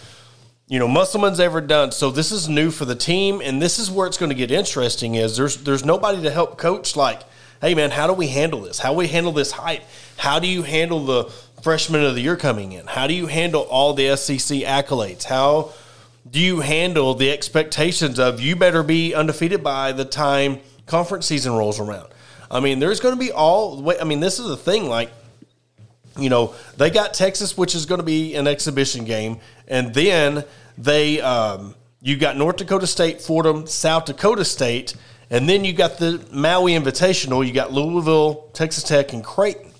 you know Musselman's ever done. So this is new for the team and this is where it's going to get interesting is there's there's nobody to help coach like, "Hey man, how do we handle this? How we handle this hype? How do you handle the freshman of the year coming in? How do you handle all the SEC accolades? How do you handle the expectations of you better be undefeated by the time conference season rolls around? I mean, there's going to be all. I mean, this is the thing. Like, you know, they got Texas, which is going to be an exhibition game, and then they um, you got North Dakota State, Fordham, South Dakota State, and then you got the Maui Invitational. You got Louisville, Texas Tech, and Creighton.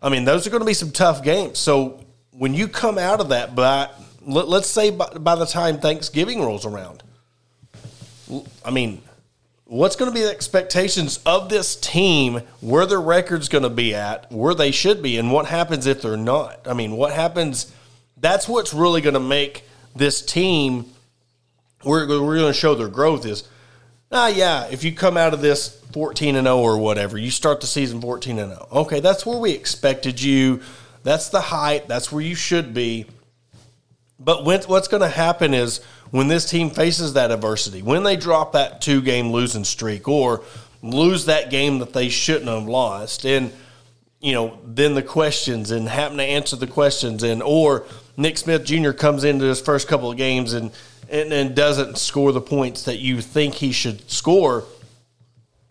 I mean, those are going to be some tough games. So when you come out of that, but let, us say by, by the time Thanksgiving rolls around, I mean, what's going to be the expectations of this team, where their record's going to be at, where they should be, and what happens if they're not. I mean, what happens? That's what's really going to make this team. We're, we're going to show their growth is, ah, yeah. If you come out of this fourteen and zero oh or whatever, you start the season fourteen and zero. Okay, that's where we expected you. That's the height. That's where you should be. But when, what's going to happen is when this team faces that adversity, when they drop that two game losing streak or lose that game that they shouldn't have lost, and you know, then the questions and having to answer the questions, and or Nick Smith Jr. comes into his first couple of games and, and and doesn't score the points that you think he should score.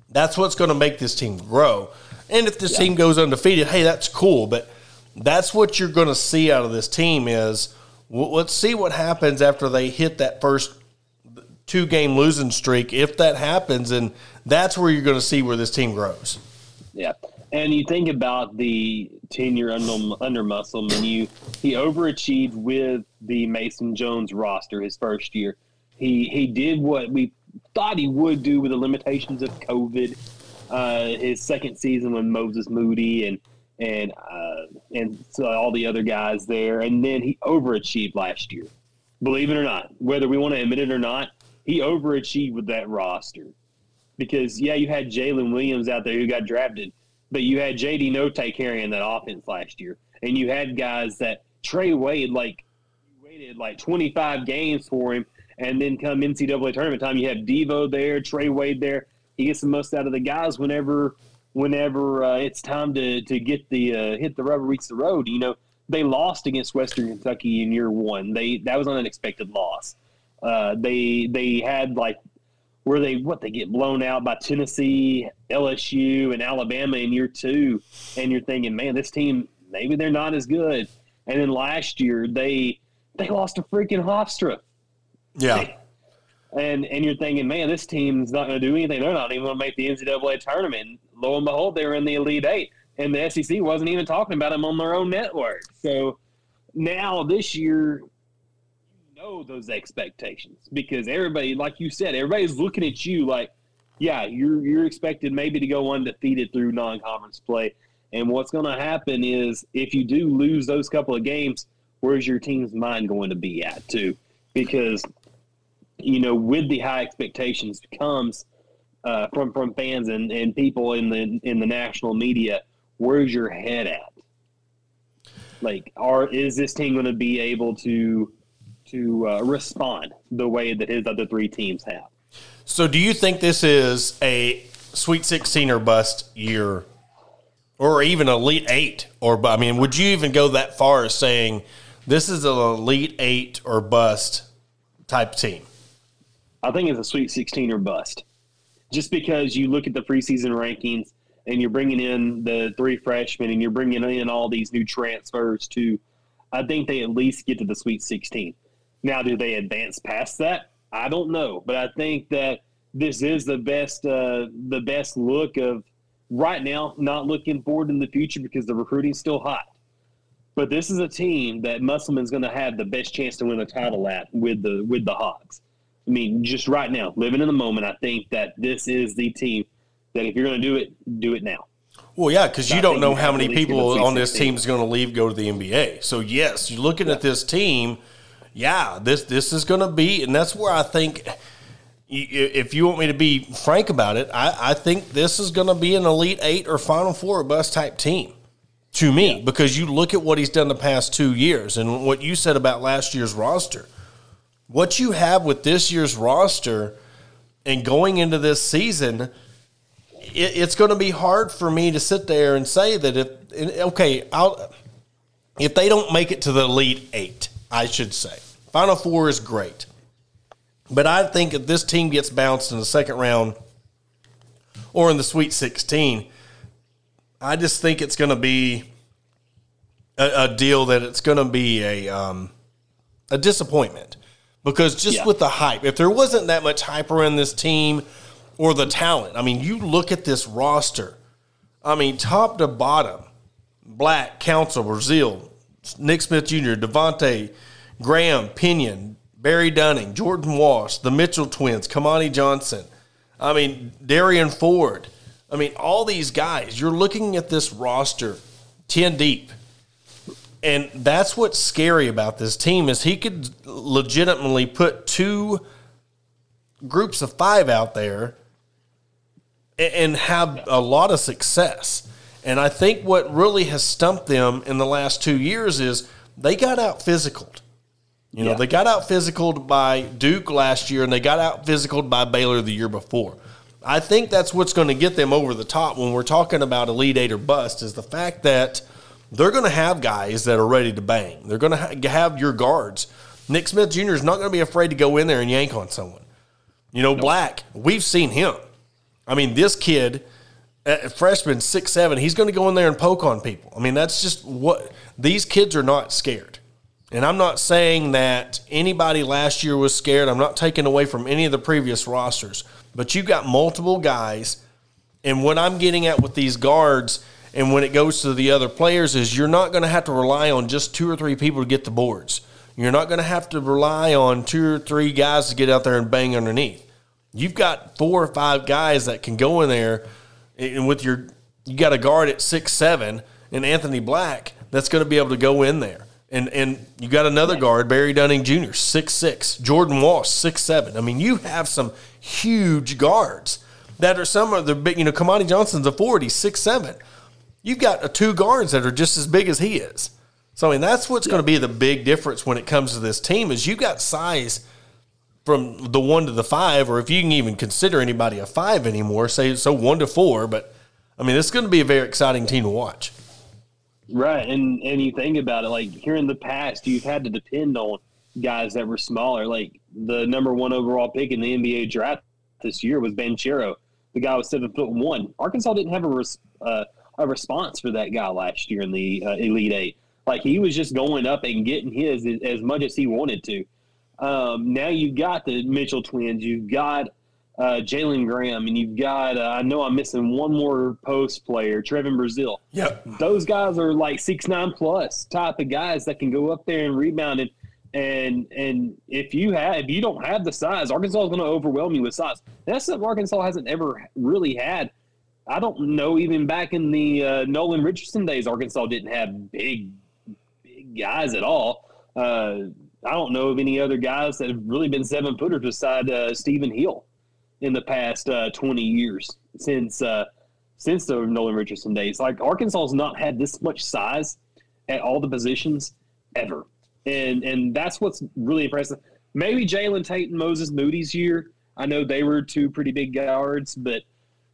That's what's going to make this team grow. And if this yeah. team goes undefeated, hey, that's cool. But that's what you're going to see out of this team is let's see what happens after they hit that first two game losing streak. If that happens, and that's where you're going to see where this team grows. Yeah. And you think about the tenure under, under Musselman, you he overachieved with the Mason Jones roster his first year. He he did what we thought he would do with the limitations of COVID. Uh, his second season when Moses Moody and and uh, and so all the other guys there. And then he overachieved last year. Believe it or not, whether we want to admit it or not, he overachieved with that roster. Because yeah, you had Jalen Williams out there who got drafted, but you had JD Notae carrying that offense last year, and you had guys that Trey Wade like waited like 25 games for him, and then come NCAA tournament time, you have Devo there, Trey Wade there. He gets the most out of the guys whenever whenever uh, it's time to to get the uh, hit the rubber meets the road. You know, they lost against Western Kentucky in year one. They that was an unexpected loss. Uh, they they had like where they what they get blown out by Tennessee, LSU, and Alabama in year two, and you're thinking, man, this team maybe they're not as good. And then last year they they lost to freaking Hofstra. Yeah. And and you're thinking, man, this team's not going to do anything. They're not even going to make the NCAA tournament. Lo and behold, they were in the Elite Eight, and the SEC wasn't even talking about them on their own network. So now this year, you know those expectations because everybody, like you said, everybody's looking at you like, yeah, you're you're expected maybe to go undefeated through non-conference play. And what's going to happen is if you do lose those couple of games, where's your team's mind going to be at too? Because you know, with the high expectations comes uh, from from fans and, and people in the in the national media. Where's your head at? Like, are is this team going to be able to to uh, respond the way that his other three teams have? So, do you think this is a Sweet 16 or bust year, or even Elite Eight? Or, I mean, would you even go that far as saying this is an Elite Eight or bust type team? I think it's a Sweet 16 or bust. Just because you look at the preseason rankings and you're bringing in the three freshmen and you're bringing in all these new transfers to, I think they at least get to the Sweet 16. Now, do they advance past that? I don't know, but I think that this is the best uh, the best look of right now. Not looking forward in the future because the recruiting's still hot. But this is a team that Musselman's going to have the best chance to win the title at with the with the Hogs. I mean, just right now, living in the moment, I think that this is the team that if you're going to do it, do it now. Well, yeah, because you don't know how many people on this team is going to leave, go to the NBA. So yes, you're looking at this team. Yeah, this this is going to be, and that's where I think, if you want me to be frank about it, I, I think this is going to be an elite eight or final four or bus type team to me yeah. because you look at what he's done the past two years and what you said about last year's roster. What you have with this year's roster and going into this season, it, it's going to be hard for me to sit there and say that if okay, I'll, if they don't make it to the elite eight, I should say, Final Four is great, but I think if this team gets bounced in the second round or in the Sweet Sixteen, I just think it's going to be a, a, deal that it's going to be a um, a disappointment because just yeah. with the hype, if there wasn't that much hype around this team or the talent, I mean, you look at this roster. I mean, top to bottom, Black, Council, Brazil, Nick Smith Jr., Davonte, Graham, Pinion, Barry Dunning, Jordan Walsh, the Mitchell twins, Kamani Johnson. I mean, Derrian Ford. I mean, all these guys. You're looking at this roster, ten deep and that's what's scary about this team is he could legitimately put two groups of five out there and have a lot of success. And I think what really has stumped them in the last two years is they got out physicaled. You know, yeah. they got out physicaled by Duke last year and they got out physicaled by Baylor the year before. I think that's what's going to get them over the top when we're talking about Elite Eight or bust is the fact that – they're going to have guys that are ready to bang. They're going to have your guards. Nick Smith Jr. is not going to be afraid to go in there and yank on someone. You know, nope. Black, we've seen him. I mean, this kid, freshman, six, seven, he's going to go in there and poke on people. I mean, that's just what these kids are not scared. And I'm not saying that anybody last year was scared. I'm not taking away from any of the previous rosters. But you've got multiple guys. And what I'm getting at with these guards and when it goes to the other players, is you're not going to have to rely on just two or three people to get the boards. You're not going to have to rely on two or three guys to get out there and bang underneath. You've got four or five guys that can go in there, and with your, you got a guard at six seven and Anthony Black that's going to be able to go in there. And and you got another guard, Barry Dunning Jr., six six, Jordan Walsh, six seven. I mean, you have some huge guards that are some of the big. You know, Kamani Johnson's a forty, six seven you've got a two guards that are just as big as he is. So I mean that's what's yeah. going to be the big difference when it comes to this team is you got size from the one to the five, or if you can even consider anybody a five anymore, say so one to four. But I mean, it's going to be a very exciting team to watch. Right, and and you think about it, like here in the past, you've had to depend on guys that were smaller. Like the number one overall pick in the NBA draft this year was Banchero. The guy was seven foot one. Arkansas didn't have a uh, a response for that guy last year in the uh, Elite Eight. Like he was just going up and getting his as, as much as he wanted to. Um, now you've got the Mitchell twins, you've got uh, Jalen Graham, and you've got, uh, I know I'm missing one more post player, Trevon Brazil. Yep. Those guys are like six nine plus type of guys that can go up there and rebound and and and if you have if you don't have the size, Arkansas is going to overwhelm you with size. That's something Arkansas hasn't ever really had. I don't know even back in the uh, Nolan Richardson days, Arkansas didn't have big big guys at all. Uh, I don't know of any other guys that have really been seven footers beside uh, Steven Hill in the past uh, 20 years since uh, since the Nolan Richardson days. Like Arkansas has not had this much size at all the positions ever, and and that's what's really impressive. Maybe Jalen Tate and Moses Moody's year. I know they were two pretty big guards, but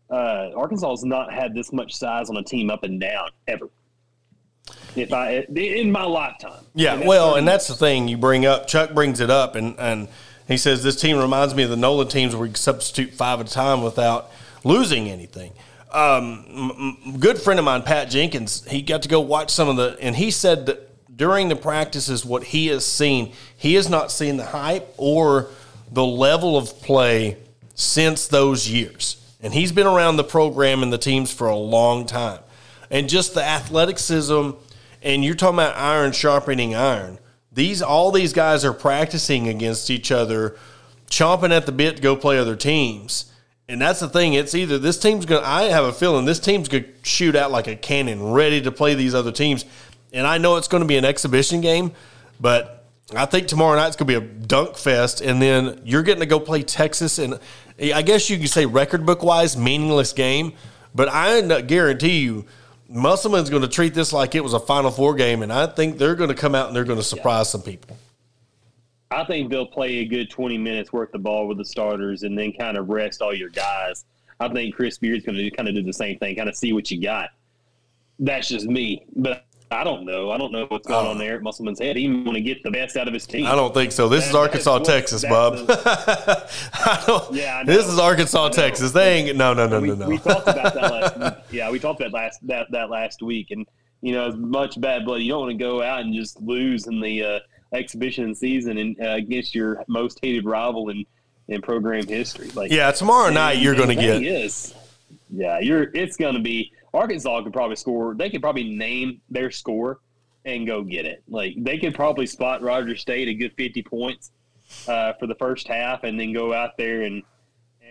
uh, Arkansas has not had this much size on a team up and down ever. If I in my lifetime, Yeah, And well, and that's the thing you bring up. Chuck brings it up, and and he says this team reminds me of the Nolan teams where you substitute five at a time without losing anything. Um, m- m- good friend of mine, Pat Jenkins, he got to go watch some of the, and he said that during the practices, what he has seen, he has not seen the hype or the level of play since those years. And he's been around the program and the teams for a long time. And just the athleticism, and you're talking about iron sharpening iron. These all these guys are practicing against each other, chomping at the bit to go play other teams. And that's the thing. It's either this team's going to, I have a feeling this team's going to shoot out like a cannon, ready to play these other teams. And I know it's going to be an exhibition game, but I think tomorrow night's going to be a dunk fest. And then you're getting to go play Texas. And I guess you could say record book wise, meaningless game. But I guarantee you, Musselman's going to treat this like it was a Final Four game. And I think they're going to come out and they're going to surprise some people. I think they'll play a good 20 minutes worth of ball with the starters and then kind of rest all your guys. I think Chris Beard's going to kind of do the same thing, kind of see what you got. That's just me, but I don't know. I don't know what's going on there at Musselman's head. He want to get the best out of his team. Oh. I don't think so. This is Arkansas, Texas, that's Bob. the- I don't, Yeah, this is Arkansas. Texas. They ain't no, no, no, we, no, no. we talked about that last week. Yeah, we talked about last that that last week, and you know, as much bad blood, you don't want to go out and just lose in the uh, exhibition season and uh, against your most hated rival in in program history. Like, yeah, tomorrow night you're going to get. is, yeah, you're. It's going to be Arkansas could probably score. They could probably name their score and go get it. Like they could probably spot Rogers State a good fifty points uh, for the first half, and then go out there and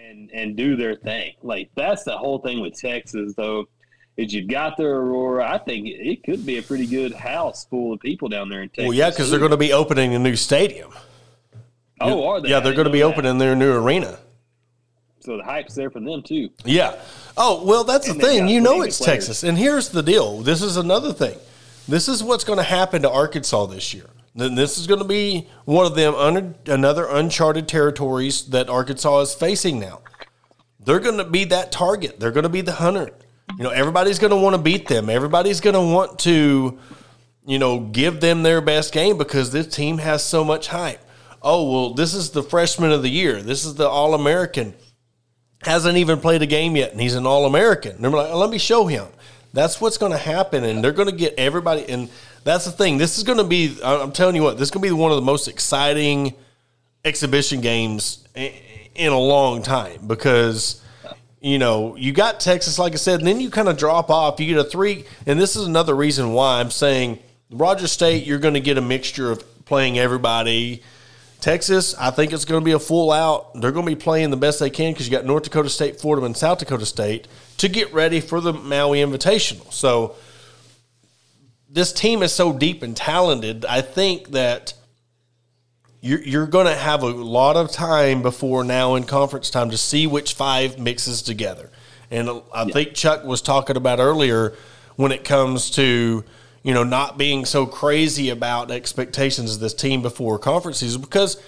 and and do their thing. Like that's the whole thing with Texas, though. Is you've got the Aurora. I think it, could be a pretty good house full of people down there in Texas. Well, yeah, because they're going to be opening a new stadium. Oh, are they? Yeah, they're going to be that. opening their new arena. So the hype's there for them too. Yeah. Oh, well, that's And the thing. You know it's players. Texas. And here's the deal. This is another thing. This is what's going to happen to Arkansas this year. Then this is going to be one of them un- another uncharted territories that Arkansas is facing now. They're going to be that target. They're going to be the hunter. You know, everybody's going to want to beat them. Everybody's going to want to, you know, give them their best game because this team has so much hype. Oh, well, this is the freshman of the year. This is the All American hasn't even played a game yet, and he's an All American. They're like, let me show him. That's what's going to happen, and they're going to get everybody. And that's the thing. This is going to be. I'm telling you what. This is going to be one of the most exciting exhibition games in a long time because you know you got Texas, like I said, and then you kind of drop off. You get a three, and this is another reason why I'm saying Rogers State. You're going to get a mixture of playing everybody. Texas, I think it's going to be a full out. They're going to be playing the best they can because you got North Dakota State, Fordham, and South Dakota State to get ready for the Maui Invitational. So this team is so deep and talented. I think that you're, you're going to have a lot of time before now in conference time to see which five mixes together. And I think Chuck was talking about earlier when it comes to you know not being so crazy about expectations of this team before conference season because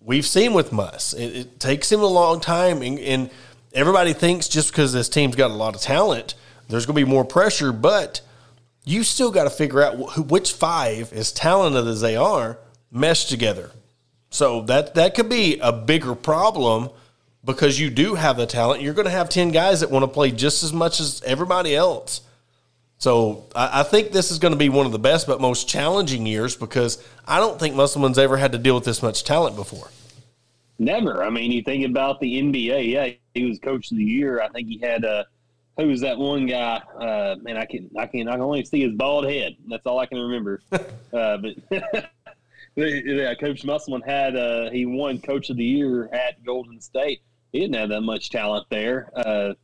we've seen with Muss it, it takes him a long time and, and everybody thinks just because this team's got a lot of talent there's going to be more pressure but you still got to figure out wh- which five as talented as they are mesh together so that that could be a bigger problem because you do have the talent. You're going to have 10 guys that want to play just as much as everybody else. So I, I think this is going to be one of the best but most challenging years because I don't think Musselman's ever had to deal with this much talent before. Never. I mean, you think about the NBA. Yeah, he was coach of the year. I think he had uh, who was that one guy? Uh, man, I can I can I can only see his bald head. That's all I can remember. <laughs> uh, but <laughs> yeah, Coach Musselman had uh, he won Coach of the Year at Golden State. He didn't have that much talent there. Uh,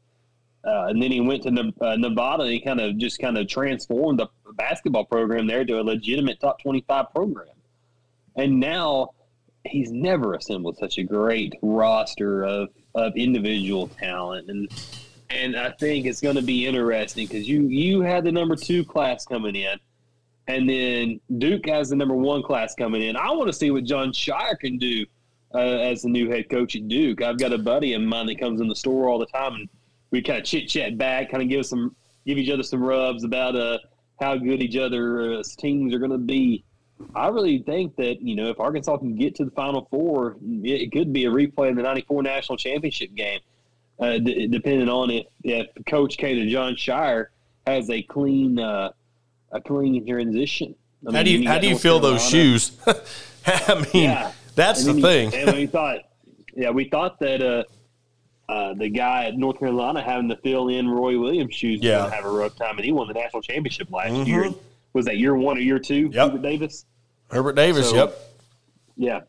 uh, and then he went to uh, Nevada and he kind of just kind of transformed the basketball program there to a legitimate top 25 program. And now he's never assembled such a great roster of, of individual talent. And and I think it's going to be interesting because you you had the number two class coming in, and then Duke has the number one class coming in. I want to see what Jon Scheyer can do uh, as the new head coach at Duke. I've got a buddy of mine that comes in the store all the time, and we kind of chit chat back, kind of give some give each other some rubs about uh, how good each other's teams are going to be. I really think that you know if Arkansas can get to the Final Four, it, could be a replay of the '94 national championship game uh, d- depending on if, if Coach K to Jon Scheyer has a clean uh, a clean transition. I mean, how do you how do you feel those shoes? <laughs> I mean, yeah. that's the you, thing. and we thought, yeah, we thought that uh, uh, the guy at North Carolina having to fill in Roy Williams' shoes yeah. have a rough time, and he won the national championship last mm-hmm. year. Was that year one or year two? Yep. Hubert Davis. Herbert Davis. So, yep. Yeah.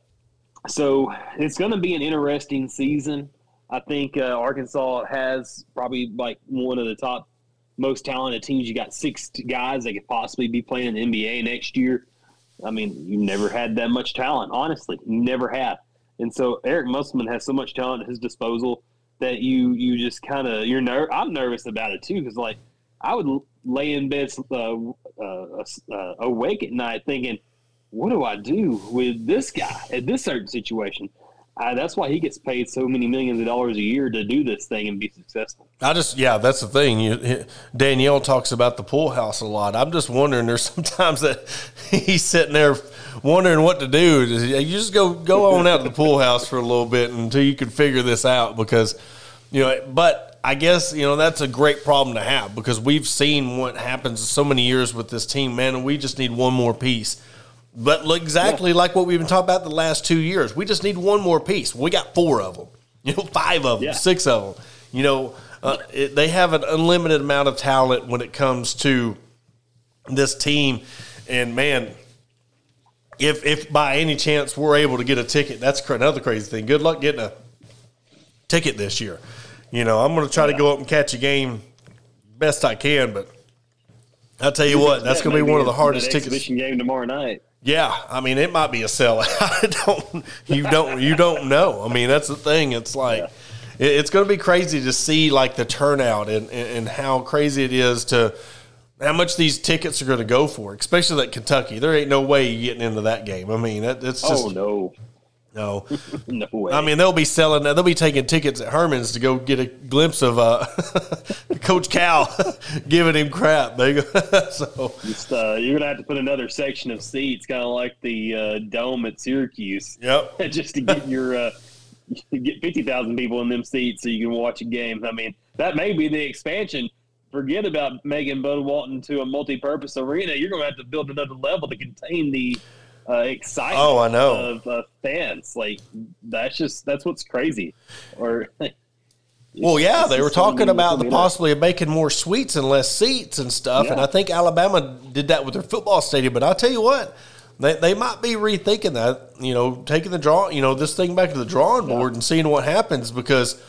So it's going to be an interesting season. I think uh, Arkansas has probably like one of the top most talented teams. You got six guys that could possibly be playing in the NBA next year. I mean, you never had that much talent, honestly. You never have. And so Eric Musselman has so much talent at his disposal that you you just kind of you're ner- I'm nervous about it too because like I would lay in bed uh, uh, uh, awake at night thinking, what do I do with this guy at this certain situation? I, that's why he gets paid so many millions of dollars a year to do this thing and be successful. I just, yeah, that's the thing. You, Danielle talks about the pool house a lot. I'm just wondering. There's <laughs> sometimes that he's sitting there wondering what to do. You just go go on out to the pool house for a little bit until you can figure this out because, you know. But I guess you know that's a great problem to have because we've seen what happens so many years with this team, man, and we just need one more piece but exactly yeah. like what we've been talking about the last two years. We just need one more piece. We got four of them, <laughs> you know, five of them, yeah. six of them. You know, uh, it, they have an unlimited amount of talent when it comes to this team. And man, if if by any chance we're able to get a ticket, that's another crazy thing. Good luck getting a ticket this year. You know, I'm going to try yeah. to go up and catch a game best I can, but I'll tell you what, that's going to be one of the hardest tickets. game tomorrow night. Yeah, I mean, it might be a sellout. <laughs> I don't, you don't, you don't know. I mean, that's the thing. It's like, yeah. it, it's going to be crazy to see like the turnout and, and how crazy it is to how much these tickets are going to go for, especially that Kentucky. There ain't no way you getting into that game. I mean, that, it's oh, just. Oh no. No, <laughs> no way. I mean, they'll be selling. They'll be taking tickets at Herman's to go get a glimpse of uh, <laughs> Coach Cal <laughs> giving him crap. so Just, uh, you're gonna have to put another section of seats, kind of like the uh, dome at Syracuse. Yep. just to get your uh, get fifty thousand people in them seats so you can watch a game. I mean, that may be the expansion. Forget about making Bud Walton to a multi-purpose arena. You're going to have to build another level to contain the uh, excitement. Oh, I know of uh, fans. Like that's just that's what's crazy. Or <laughs> well, yeah, they were talking about the possibly making more suites and less seats and stuff. Yeah. And I think Alabama did that with their football stadium. But I'll tell you what. They, they might be rethinking that, you know, taking the draw, you know, this thing back to the drawing board yeah. and seeing what happens because,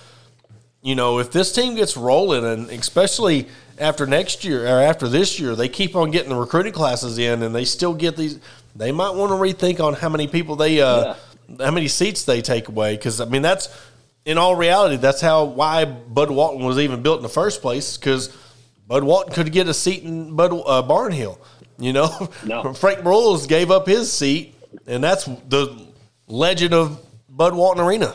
you know, if this team gets rolling and especially after next year or after this year, they keep on getting the recruiting classes in and they still get these they might want to rethink on how many people they, uh, yeah. how many seats they take away. Because I mean, that's in all reality, that's how why Bud Walton was even built in the first place. Because Bud Walton could get a seat in Bud uh, Barnhill. You know, no. <laughs> Frank Broyles gave up his seat, and that's the legend of Bud Walton Arena.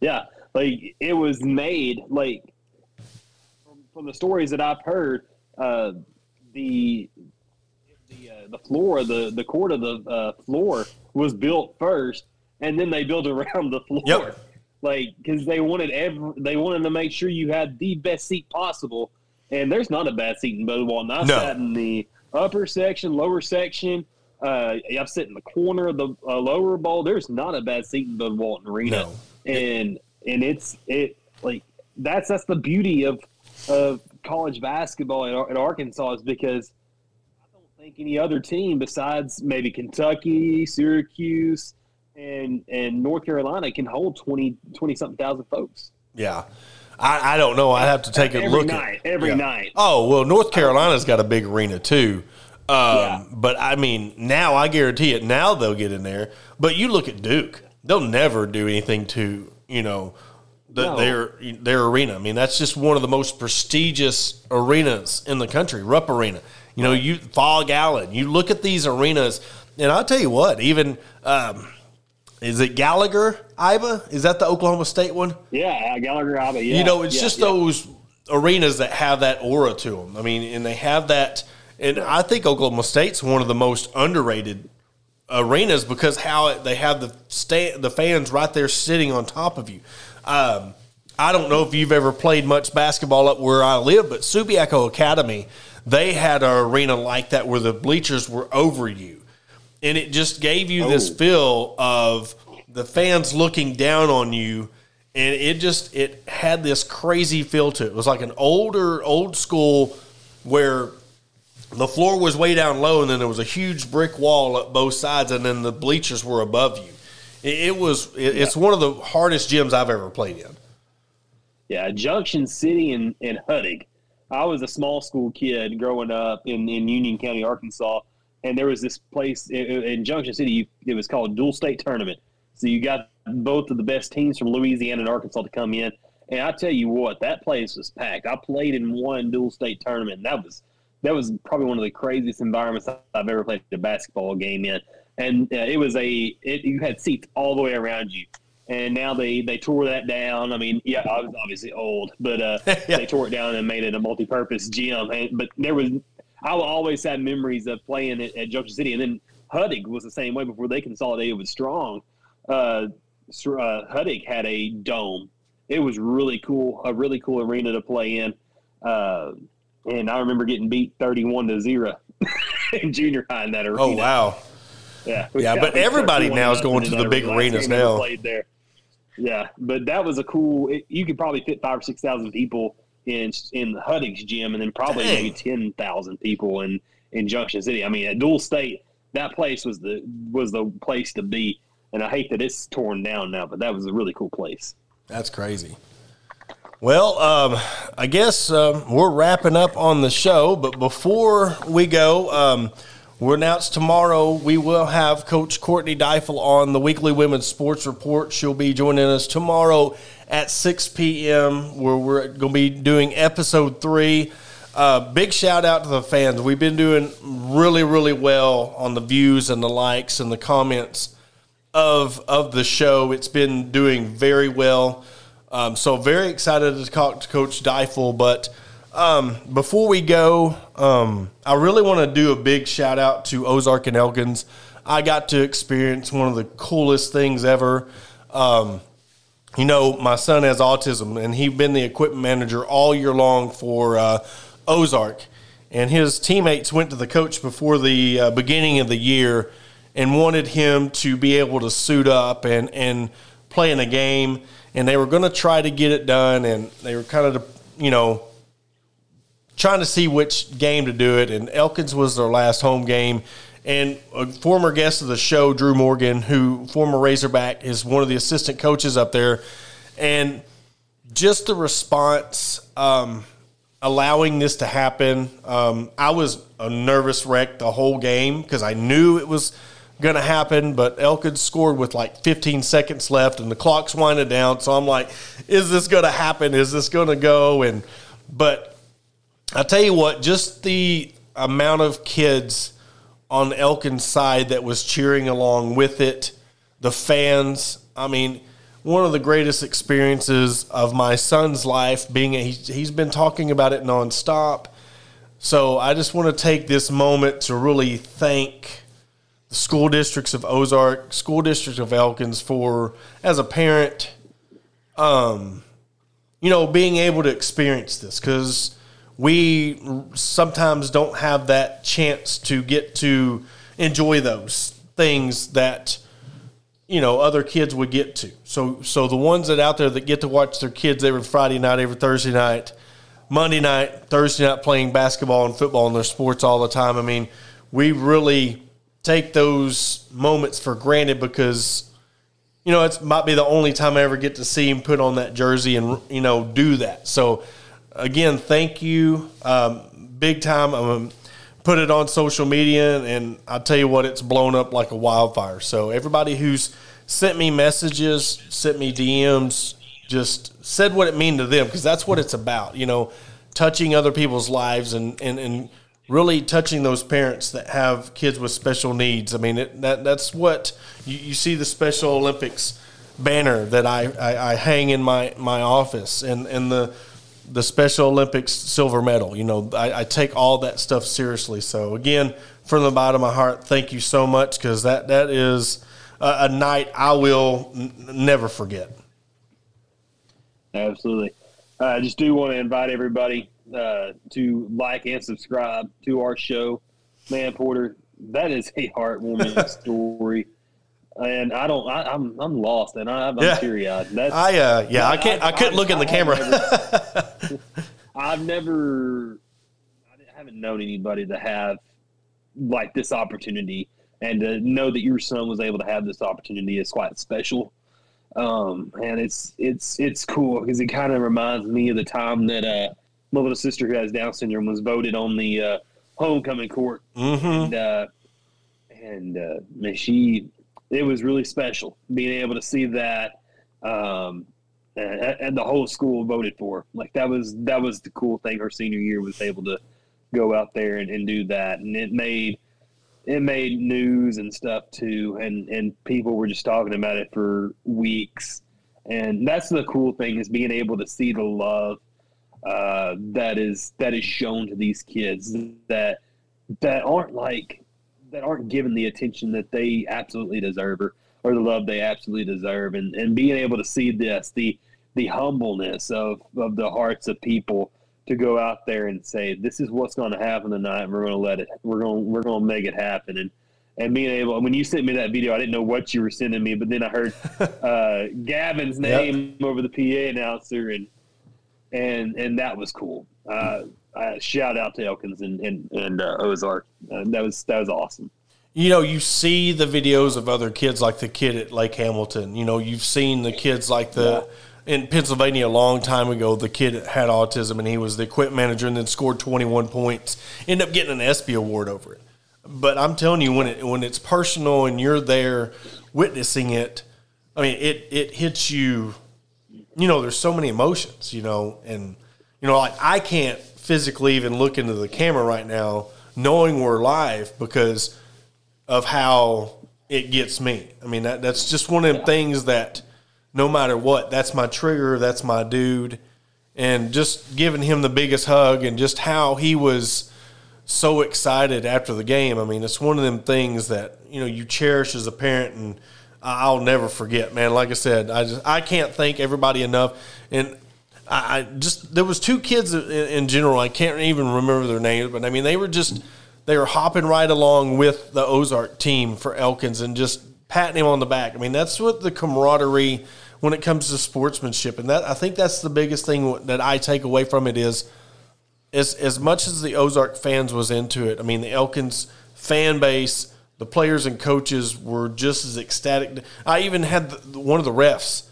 Yeah, like it was made like from, from the stories that I've heard. Uh, the the floor, the the court of the uh, floor was built first, and then they built <laughs> around the floor. Yep. Like because they wanted every, they wanted to make sure you had the best seat possible and there's not a bad seat in Bud Walton. I No. sat in the upper section, lower section. Uh, I've sat in the corner of the uh, lower bowl. There's not a bad seat in Bud Walton Arena, No. and and it's it like that's that's the beauty of of college basketball at, Ar- at Arkansas is because think any other team besides maybe Kentucky, Syracuse, and and North Carolina can hold 20, 20 something thousand folks. Yeah. I, I don't know. I have to take a Every look night, at every yeah. night. Oh well, North Carolina's got a big arena too. Um, Yeah. But I mean, now I guarantee it. Now they'll get in there. But you look at Duke; they'll never do anything to you know the, No. their their arena. I mean, that's just one of the most prestigious arenas in the country, Rupp Arena. You know, you Phog Allen. You look at these arenas, and I'll tell you what. Even um, is it Gallagher Iba? Is that the Oklahoma State one? Yeah, Gallagher Iba. Yeah, you know, it's yeah, just yeah. those arenas that have that aura to them. I mean, and they have that. And I think Oklahoma State's one of the most underrated arenas because how it, they have the sta- the fans right there sitting on top of you. Um, I don't know if you've ever played much basketball up where I live, but Subiaco Academy, they had an arena like that where the bleachers were over you. And it just gave you this Oh. feel of the fans looking down on you. And it just it had this crazy feel to it. It was like an older old school where the floor was way down low and then there was a huge brick wall up both sides and then the bleachers were above you. It, it was it, it's one of the hardest gyms i've ever played in. Yeah, Junction City and, and Huttig. I was a small school kid growing up in, in Union County, Arkansas, and there was this place in, in Junction City. It was called Dual State Tournament. So you got both of the best teams from Louisiana and Arkansas to come in. And I tell you what, that place was packed. I played in one dual state tournament. That was that was probably one of the craziest environments I've ever played a basketball game in. And uh, it was a it, you had seats all the way around you. And now they they tore that down. I mean, yeah, I was obviously old, but uh, <laughs> Yeah. they tore it down and made it a multi-purpose gym. And, but there was I will always have memories of playing at, at Junction City, and then Huttig was the same way before they consolidated with Strong. Uh, uh, Huttig had a dome. It was really cool, a really cool arena to play in. Uh, and I remember getting beat thirty-one to zero <laughs> in junior high in that arena. oh wow Yeah, Yeah, but everybody now is going to the big arenas now. Played there. Yeah, but that was a cool. It, you could probably fit five or six thousand people in in the Huttig's gym, and then probably Dang. maybe ten thousand people in in Junction City. I mean, at Dual State, that place was the was the place to be. And I hate that it's torn down now, but that was a really cool place. That's crazy. Well, um, I guess um, we're wrapping up on the show, but before we go, um, we're announced tomorrow we will have Coach Courtney Deifel on the weekly women's sports report. She'll be joining us tomorrow at 6 p.m., where we're going to be doing episode three. Uh, big shout out to the fans. We've been doing really, really well on the views and the likes and the comments of of the show. It's been doing very well. Um, so very excited to talk to Coach Deifel. But um, before we go, um, I really want to do a big shout out to Ozark and Elkins. I got to experience one of the coolest things ever. Um, you know, my son has autism, and he's been the equipment manager all year long for uh, Ozark. And his teammates went to the coach before the uh, beginning of the year and wanted him to be able to suit up and, and play in a game. And they were going to try to get it done, and they were kind of, you know, trying to see which game to do it. And Elkins was their last home game. And a former guest of the show, Drew Morgan, who former Razorback, is one of the assistant coaches up there, and just the response, um, allowing this to happen. Um, I was a nervous wreck the whole game because I knew it was going to happen, but Elkins scored with like 15 seconds left, and the clock's winding down. So I'm like, is this going to happen? Is this going to go? And but I tell you what, just the amount of kids on Elkin's side that was cheering along with it, the fans. I mean, one of the greatest experiences of my son's life being a, he's, he's been talking about it nonstop. So I just want to take this moment to really thank the school districts of Ozark, school district of Elkins for, as a parent, um, you know, being able to experience this because we sometimes don't have that chance to get to enjoy those things that you know other kids would get to. So so the ones that out there that get to watch their kids every Friday night, every Thursday night, Monday night, Thursday night playing basketball and football and their sports all the time. I mean, we really take those moments for granted because you know it might be the only time I ever get to see him put on that jersey and you know do that. So again, thank you, um, big time. I'm gonna put it on social media, and I tell you what, it's blown up like a wildfire. So everybody who's sent me messages, sent me DMs, just said what it mean to them because that's what it's about. You know, touching other people's lives and and and really touching those parents that have kids with special needs. I mean, it, that that's what you, you, see the Special Olympics banner that I, I, I, hang in my, my office and, and the the Special Olympics silver medal. You know, I, I take all that stuff seriously. So again, from the bottom of my heart, thank you so much because that that is a, a night I will n- never forget. Absolutely. I just do want to invite everybody uh, to like and subscribe to our show. Man, Porter, that is a heartwarming <laughs> story. And I don't, I, am I'm, I'm lost, and I, am yeah. teary eyed. I, uh, yeah, I can't, I, I couldn't look in the camera. Never, <laughs> I've never, I haven't known anybody to have like this opportunity, and to know that your son was able to have this opportunity is quite special. Um, and it's it's it's cool because it kind of reminds me of the time that uh, my little sister who has Down syndrome was voted on the uh, homecoming court, mm-hmm. and uh, and uh, man, she it was really special being able to see that, um, and, and, the whole school voted for. Like that was that was the cool thing. Her senior year was able to go out there and, and do that, and it made it made news and stuff too, and and people were just talking about it for weeks. And that's the cool thing is being able to see the love uh, that is that is shown to these kids that that aren't like that aren't given the attention that they absolutely deserve or, or the love they absolutely deserve and, and being able to see this the the humbleness of, of the hearts of people to go out there and say this is what's going to happen tonight and we're going to let it we're going we're going to make it happen and and being able when you sent me that video i didn't know what you were sending me but then i heard <laughs> uh, gavin's name yep. over the pa announcer and and and that was cool. Uh, uh, shout out to Elkins and and, and uh, Ozark. Uh, that was that was awesome. You know, you see the videos of other kids like the kid at Lake Hamilton. You know, you've seen the kids like the yeah. in Pennsylvania a long time ago. The kid had autism and he was the equipment manager and then scored twenty one points. End up getting an ESPY award over it. But I'm telling you, when it when it's personal and you're there witnessing it, I mean, it it hits you you know, there's so many emotions, you know, and you know, like I can't physically even look into the camera right now, knowing we're live because of how it gets me. I mean, that, that's just one of them things that no matter what, that's my trigger, that's my dude, and just giving him the biggest hug and just how he was so excited after the game. I mean, it's one of them things that you know you cherish as a parent and I'll never forget, man. Like I said, I just I can't thank everybody enough. And I, just there was two kids in, in, general. I can't even remember their names, but I mean they were just they were hopping right along with the Ozark team for Elkins and just patting him on the back. I mean that's what the camaraderie when it comes to sportsmanship, and that I think that's the biggest thing that I take away from it is as as much as the Ozark fans was into it. I mean the Elkins fan base the players and coaches were just as ecstatic. I even had the, one of the refs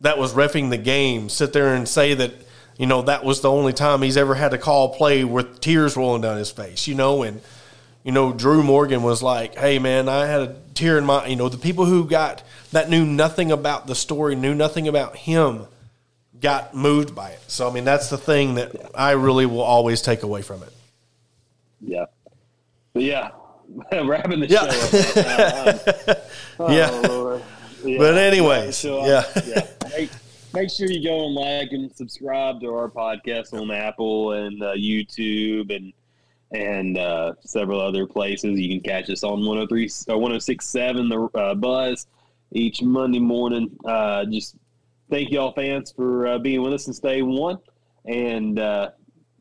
that was refing the game sit there and say that you know that was the only time he's ever had to call play with tears rolling down his face. You know, and you know Drew Morgan was like, "Hey man, I had a tear in my." You know, the people who got that knew nothing about the story, knew nothing about him, got moved by it. So I mean, that's the thing that I really will always take away from it. Yeah, but yeah, <laughs> wrapping the yeah. show up. <laughs> Oh, yeah. Yeah. But anyways, yeah. yeah. Make, make, sure you go and like and subscribe to our podcast on Apple and uh, YouTube and and uh, several other places. You can catch us on 103 or uh, 1067 the uh, Buzz each Monday morning. Uh, just thank y'all fans for uh, being with us since day one. And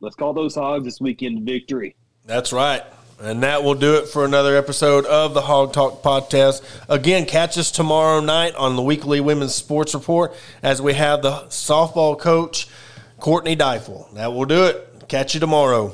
let's call those hogs this weekend victory. That's right. And that will do it for another episode of the Hawg Talk podcast. Again, catch us tomorrow night on the weekly women's sports report as we have the softball coach, Courtney Deifel. That will do it. Catch you tomorrow.